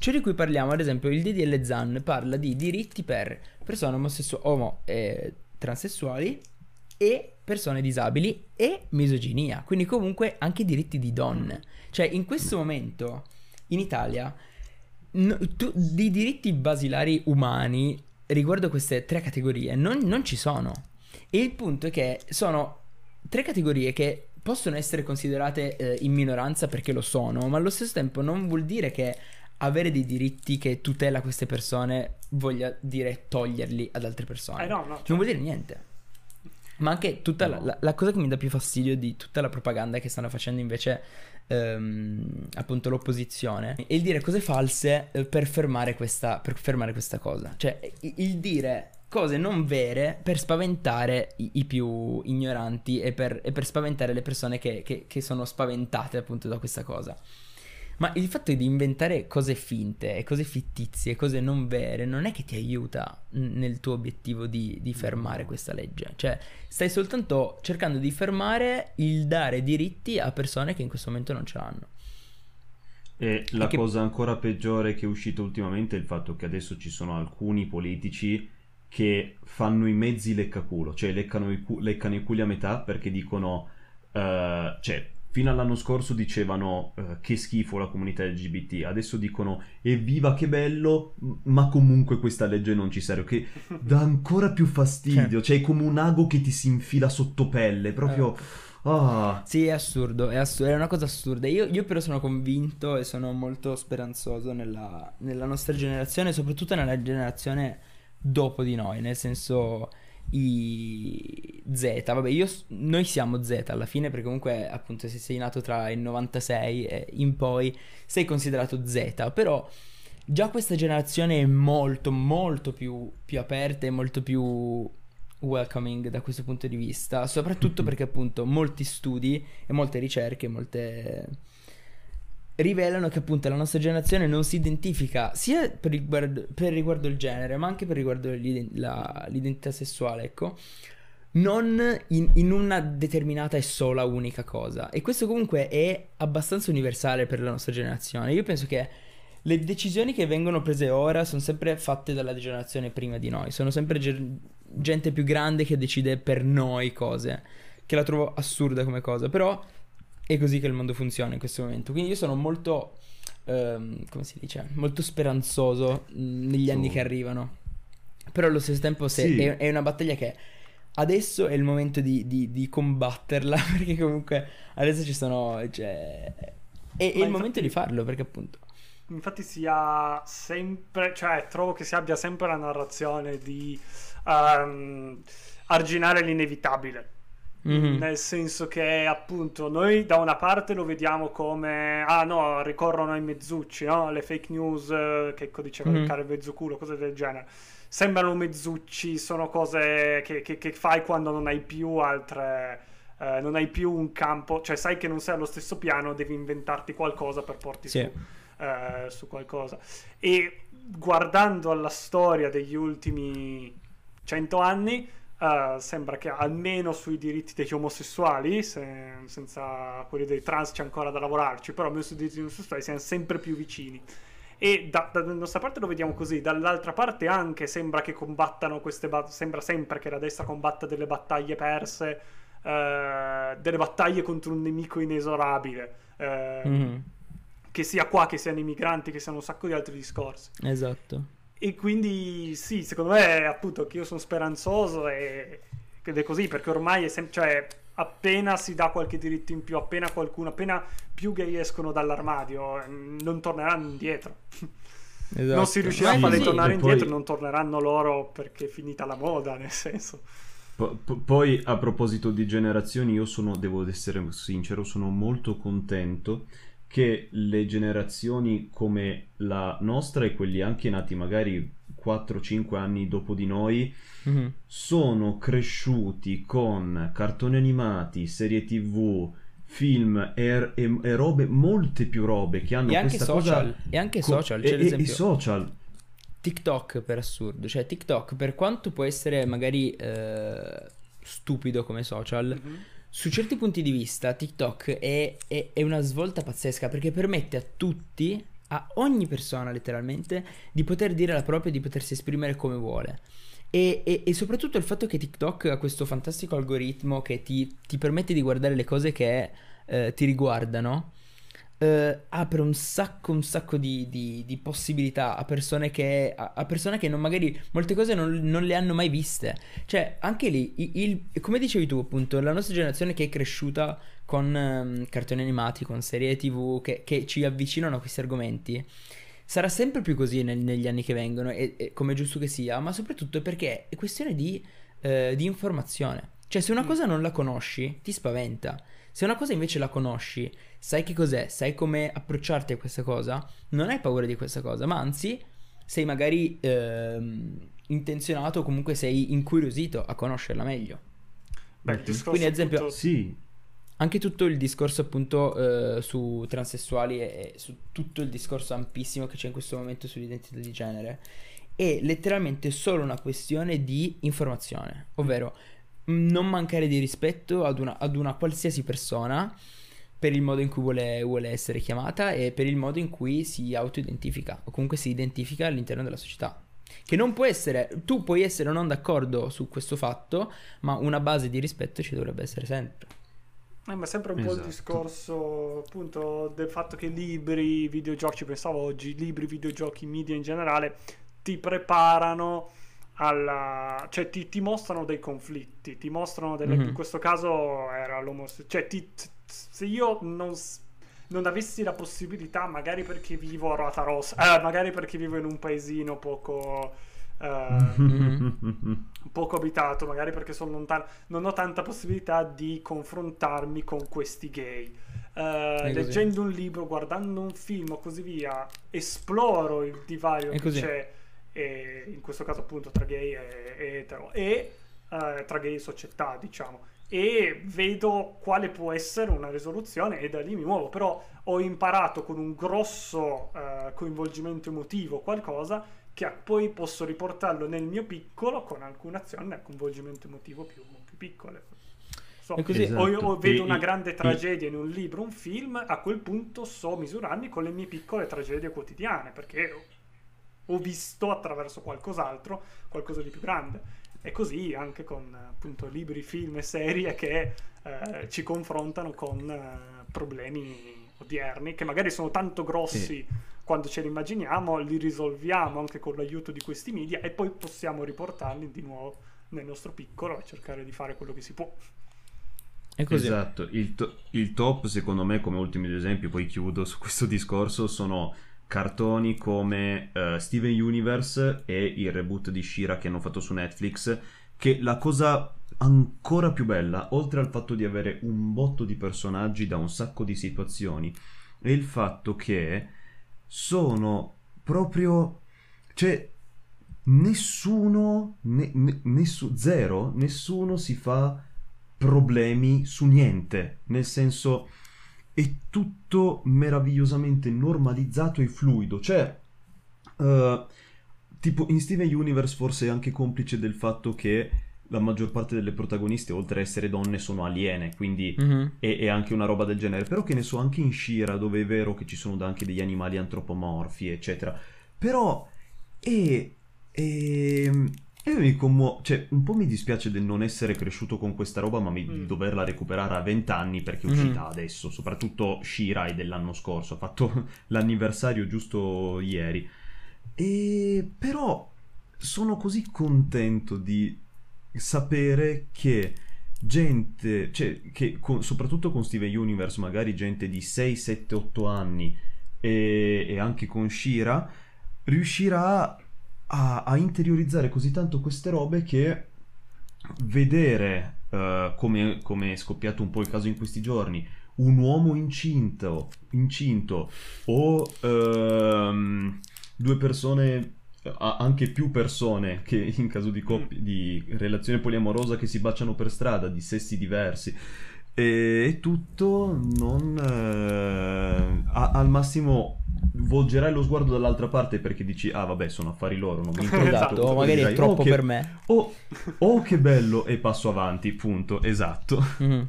Ciò di cui parliamo, ad esempio, il DDL ZAN parla di diritti per persone omosessuali, homo e transessuali e persone disabili e misoginia, quindi comunque anche i diritti di donne. Cioè, in questo momento in Italia no, tu, di diritti basilari umani riguardo queste tre categorie non, non ci sono. E il punto è che sono tre categorie che possono essere considerate eh, in minoranza perché lo sono, ma allo stesso tempo non vuol dire che avere dei diritti che tutela queste persone voglia dire toglierli ad altre persone. Eh no, no, Non vuol dire niente. Ma anche tutta No. la- la cosa che mi dà più fastidio di tutta la propaganda che stanno facendo invece ehm, appunto l'opposizione è il dire cose false eh, per fermare questa, per fermare questa cosa. Cioè il dire cose non vere per spaventare i, i più ignoranti e per, e per spaventare le persone che, che- che sono spaventate appunto da questa cosa. Ma il fatto di inventare cose finte e cose fittizie, cose non vere, non è che ti aiuta nel tuo obiettivo di, di fermare questa legge. Cioè, stai soltanto cercando di fermare il dare diritti a persone che in questo momento non ce l'hanno. E la che- cosa ancora peggiore che è uscita ultimamente è il fatto che adesso ci sono alcuni politici che fanno i mezzi leccaculo, cioè leccano i, cu- leccano i culi a metà perché dicono, eh, cioè fino all'anno scorso dicevano eh, che schifo la comunità LGBT, adesso dicono evviva che bello, ma comunque questa legge non ci serve, che dà ancora più fastidio, cioè. È come un ago che ti si infila sotto pelle, proprio... Ah, Sì, è assurdo, è, assurdo, è una cosa assurda. Io, io però sono convinto e sono molto speranzoso nella, nella nostra generazione, soprattutto nella generazione dopo di noi, nel senso i Z. Vabbè, io, noi siamo Z alla fine perché comunque appunto se sei nato tra il 96 e in poi sei considerato Z, però già questa generazione è molto molto più, più aperta e molto più welcoming da questo punto di vista, soprattutto perché appunto molti studi e molte ricerche, molte rivelano che appunto la nostra generazione non si identifica sia per riguardo, per riguardo il genere, ma anche per riguardo la- l'identità sessuale, ecco, non in, in una determinata e sola unica cosa. E questo comunque è abbastanza universale per la nostra generazione. Io penso che le decisioni che vengono prese ora sono sempre fatte dalla generazione prima di noi, sono sempre ge- gente più grande che decide per noi cose, che la trovo assurda come cosa, però è così che il mondo funziona in questo momento. Quindi io sono molto, ehm, come si dice, molto speranzoso mh, negli anni Su. che arrivano. Però allo stesso tempo se Sì. è, è una battaglia che adesso è il momento di, di- di combatterla, perché comunque adesso ci sono... Cioè, è, è il infatti- momento di farlo, perché appunto... Infatti si ha sempre, cioè trovo che si abbia sempre la narrazione di ehm, arginare l'inevitabile. Mhm. Nel senso che appunto noi da una parte lo vediamo come ah no, ricorrono ai mezzucci, no? Le fake news eh, che diceva Mhm. Riccardo mezzuculo, cose del genere. Sembrano mezzucci, sono cose che, che- che fai quando non hai più altre eh, non hai più un campo, cioè sai che non sei allo stesso piano, devi inventarti qualcosa per porti Sì. su, eh, su qualcosa. E guardando alla storia degli ultimi cento anni, eh, sembra che almeno sui diritti degli omosessuali, se- senza quelli dei trans c'è ancora da lavorarci, però almeno sui diritti degli omosessuali siamo sempre più vicini. E da, dalla nostra parte lo vediamo così, dall'altra parte anche sembra che combattano queste battaglie, sembra sempre che la destra combatta delle battaglie perse, eh, delle battaglie contro un nemico inesorabile, eh, Mhm. che sia qua, che siano i migranti, che siano un sacco di altri discorsi. Esatto. E quindi sì, secondo me appunto che io sono speranzoso e ed è così perché ormai è sempre, cioè appena si dà qualche diritto in più, appena qualcuno, appena più gay escono dall'armadio, mm, non torneranno indietro. esatto. Non si riuscirà Ma a farli così. tornare indietro, poi- non torneranno loro perché è finita la moda, nel senso. Po- po- poi a proposito di generazioni, io sono, devo essere sincero, sono molto contento che le generazioni come la nostra e quelli anche nati magari 4-5 anni dopo di noi Mhm. sono cresciuti con cartoni animati, serie tv, film e, e- e robe, molte più robe che hanno E anche questa social, cosa... e anche co- social, e- cioè e- i social. TikTok per assurdo, cioè TikTok per quanto può essere magari eh, stupido come social, Mhm. Su certi punti di vista TikTok è, è- è una svolta pazzesca perché permette a tutti a ogni persona letteralmente di poter dire la propria di potersi esprimere come vuole. E, e, e, soprattutto il fatto che TikTok ha questo fantastico algoritmo che ti, ti permette di guardare le cose che eh, ti riguardano eh, apre un sacco, un sacco di, di, di possibilità a persone che, a, a persone che non magari molte cose non, non, le hanno mai viste. Cioè, anche lì, il, il, come dicevi tu, appunto, la nostra generazione che è cresciuta con um, cartoni animati, con serie TV che, che, ci avvicinano a questi argomenti. Sarà sempre più così nel, negli anni che vengono, e, e, come è giusto che sia, ma soprattutto perché è questione di, eh, di informazione. Cioè, se una mm. cosa non la conosci, ti spaventa. Se una cosa invece la conosci, sai che cos'è, sai come approcciarti a questa cosa, non hai paura di questa cosa, ma anzi sei magari ehm, intenzionato o comunque sei incuriosito a conoscerla meglio. Beh, Quindi ad esempio... Appunto... Sì. Anche tutto il discorso appunto eh, su transessuali e, e su tutto il discorso ampissimo che c'è in questo momento sull'identità di genere è letteralmente solo una questione di informazione, ovvero non mancare di rispetto ad una, ad una qualsiasi persona per il modo in cui vuole, vuole, essere chiamata e per il modo in cui si autoidentifica o comunque si identifica all'interno della società. Che non può essere, tu puoi essere non d'accordo su questo fatto, ma una base di rispetto ci dovrebbe essere sempre. Eh, ma sempre un esatto. po' il esatto. discorso appunto del fatto che libri, videogiochi, pensavo oggi, libri, videogiochi, media in generale ti preparano alla... cioè ti, ti mostrano dei conflitti, ti mostrano delle... Mm-hmm. in questo caso era l'omosessualità, cioè ti, se io non, non, avessi la possibilità, magari perché vivo a Rota Rossa, eh, magari perché vivo in un paesino poco... Uh, poco abitato, magari perché sono lontano, non ho tanta possibilità di confrontarmi con questi gay. Uh, leggendo un libro, guardando un film o così via, esploro il divario che c'è e in questo caso appunto tra gay e, e etero. E uh, tra gay e società diciamo. E vedo quale può essere una risoluzione e da lì mi muovo. Però ho imparato con un grosso uh, coinvolgimento emotivo qualcosa che poi posso riportarlo nel mio piccolo con alcune azioni a coinvolgimento emotivo più, più piccole. So, esatto. o, o vedo e, una grande tragedia e... in un libro, un film, a quel punto so misurarmi con le mie piccole tragedie quotidiane, perché ho visto attraverso qualcos'altro, qualcosa di più grande. E così anche con appunto libri, film e serie che eh, ci confrontano con eh, problemi odierni che magari sono tanto grossi sì. quando ce li immaginiamo, li risolviamo anche con l'aiuto di questi media e poi possiamo riportarli di nuovo nel nostro piccolo e cercare di fare quello che si può. Esatto, il, to- il top secondo me come ultimi due esempi, poi chiudo su questo discorso, sono cartoni come uh, Steven Universe e il reboot di Shira che hanno fatto su Netflix, che la cosa ancora più bella, oltre al fatto di avere un botto di personaggi da un sacco di situazioni, è il fatto che sono proprio... cioè nessuno, ne, ne, nessu, zero, nessuno si fa problemi su niente, nel senso è tutto meravigliosamente normalizzato e fluido. Cioè, uh, tipo in Steven Universe forse è anche complice del fatto che la maggior parte delle protagoniste, oltre a essere donne, sono aliene, quindi mm-hmm. è, è, anche una roba del genere. Però che ne so, anche in Shira, dove è vero che ci sono anche degli animali antropomorfi, eccetera. Però è... è e io mi commuovo, cioè un po' mi dispiace del non essere cresciuto con questa roba, ma mi, mm. di doverla recuperare a 20 anni perché è uscita mm. adesso, soprattutto Shirai dell'anno scorso, ha fatto l'anniversario giusto ieri. E però sono così contento di sapere che gente, cioè che con, soprattutto con Steven Universe, magari gente di 6, 7, 8 anni e, e anche con Shira, riuscirà a, a interiorizzare così tanto queste robe che vedere uh, come, come, è scoppiato un po' il caso in questi giorni un uomo incinto, incinto o uh, due persone anche più persone che in caso di, coppia, di relazione poliamorosa che si baciano per strada di sessi diversi e tutto non eh, a, al massimo volgerai lo sguardo dall'altra parte perché dici ah vabbè sono affari loro non mi importa esatto, o magari dirai, è troppo oh, che, per me oh, oh, che bello e passo avanti punto esatto mm-hmm.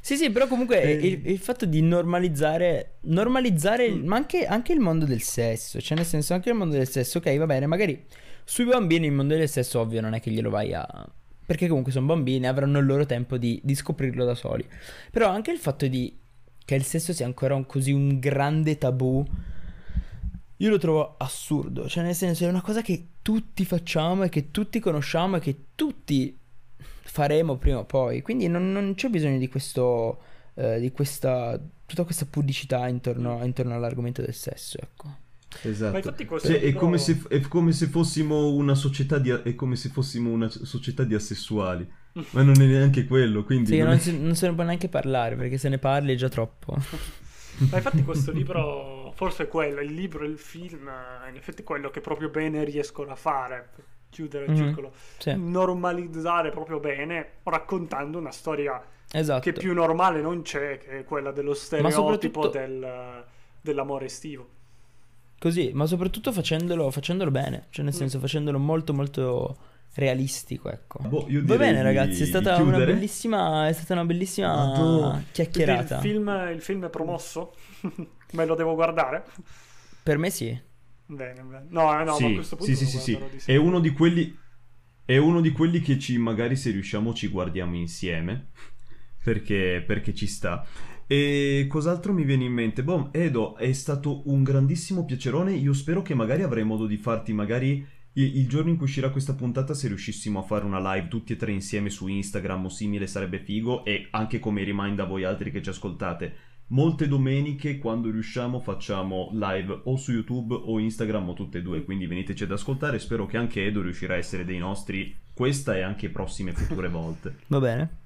Sì, sì, però comunque Eh. il, il fatto di normalizzare, normalizzare, Mm. ma anche, anche il mondo del sesso, cioè nel senso anche il mondo del sesso, ok, va bene, magari sui bambini il mondo del sesso ovvio non è che glielo vai a... perché comunque sono bambini, avranno il loro tempo di, di scoprirlo da soli. Però anche il fatto di che il sesso sia ancora un- così un grande tabù, io lo trovo assurdo, cioè nel senso è una cosa che tutti facciamo e che tutti conosciamo e che tutti faremo prima o poi, quindi non, non c'è bisogno di questo, eh, di questa, tutta questa pubblicità intorno, intorno all'argomento del sesso, ecco. Esatto. Cioè, è, come se, è come se fossimo una società di, è come se fossimo una società di asessuali. Ma non è neanche quello, quindi... Sì, non è- si- non se ne può neanche parlare perché se ne parli è già troppo. Ma infatti questo libro, forse è quello, il libro e il film, eh, in effetti è quello che proprio bene riescono a fare, per chiudere il Mhm. circolo. Sì, Normalizzare proprio bene, raccontando una storia esatto. che più normale non c'è, che è quella dello stereotipo soprattutto- del- dell'amore estivo. Così, ma soprattutto facendolo, facendolo bene, cioè nel Mm. senso facendolo molto molto realistico, ecco. Boh, io Va bene ragazzi, è stata una bellissima, è stata una bellissima chiacchierata. Il film, il film è promosso? Me lo devo guardare? Per me sì. Bene, bene. No, eh, no, ma a sì, questo punto sì, sì, sì, sì. È uno di quelli... È uno di quelli che ci, magari se riusciamo ci guardiamo insieme, perché, perché ci sta. E cos'altro mi viene in mente? Boh, Edo, è stato un grandissimo piacerone. Io spero che magari avrai modo di farti magari il giorno in cui uscirà questa puntata, se riuscissimo a fare una live tutti e tre insieme su Instagram o simile, sarebbe figo. E anche come remind a voi altri che ci ascoltate, molte domeniche quando riusciamo facciamo live o su YouTube o Instagram o tutte e due. Quindi veniteci ad ascoltare. Spero che anche Edo riuscirà a essere dei nostri questa e anche prossime future volte. Va bene.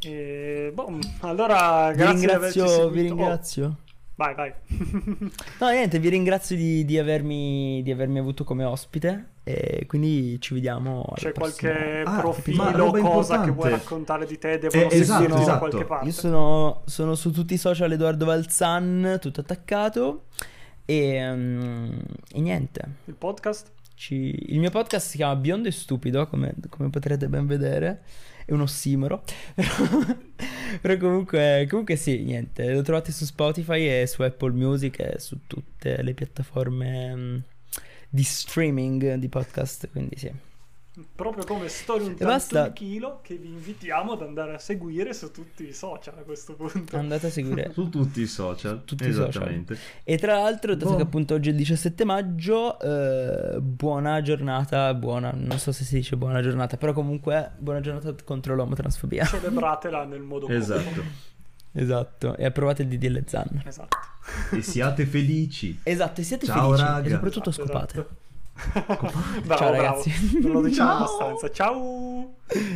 E, boh, allora, Vi grazie di averci ringrazio, vi ringrazio. Oh, vai, vai. No, niente, vi ringrazio di, di avermi, di avermi avuto come ospite e quindi ci vediamo C'è prossima. qualche Ah, profilo roba cosa importante. che vuoi raccontare di te? Devono Eh, esatto, esatto. qualche parte. Io sono, sono su tutti i social Edoardo Valzan, tutto attaccato e, mm, e niente. Il podcast? Ci- Il mio podcast si chiama Biondo e Stupido, come, come potrete ben vedere. È un ossimoro. Però, comunque, comunque sì, niente. Lo trovate su Spotify e su Apple Music e su tutte le piattaforme mm, di streaming di podcast. Quindi sì. Proprio come Storia un tanto di chilo che vi invitiamo ad andare a seguire su tutti i social a questo punto. Andate a seguire. Su tutti i social. Tutti i social. Esattamente. E tra l'altro, dato Boh. che appunto oggi è il 17 maggio, eh, buona giornata, buona, non so se si dice buona giornata, però comunque buona giornata contro l'omotransfobia. Celebratela nel modo comune. Esatto. Esatto, e approvate il DDL Zan. Esatto. E siate felici. Esatto, e siete Ciao, felici raga. e soprattutto Esatto, scopate. esatto. bravo, Ciao, bravo. ragazzi. Non lo diciamo abbastanza. Ciao.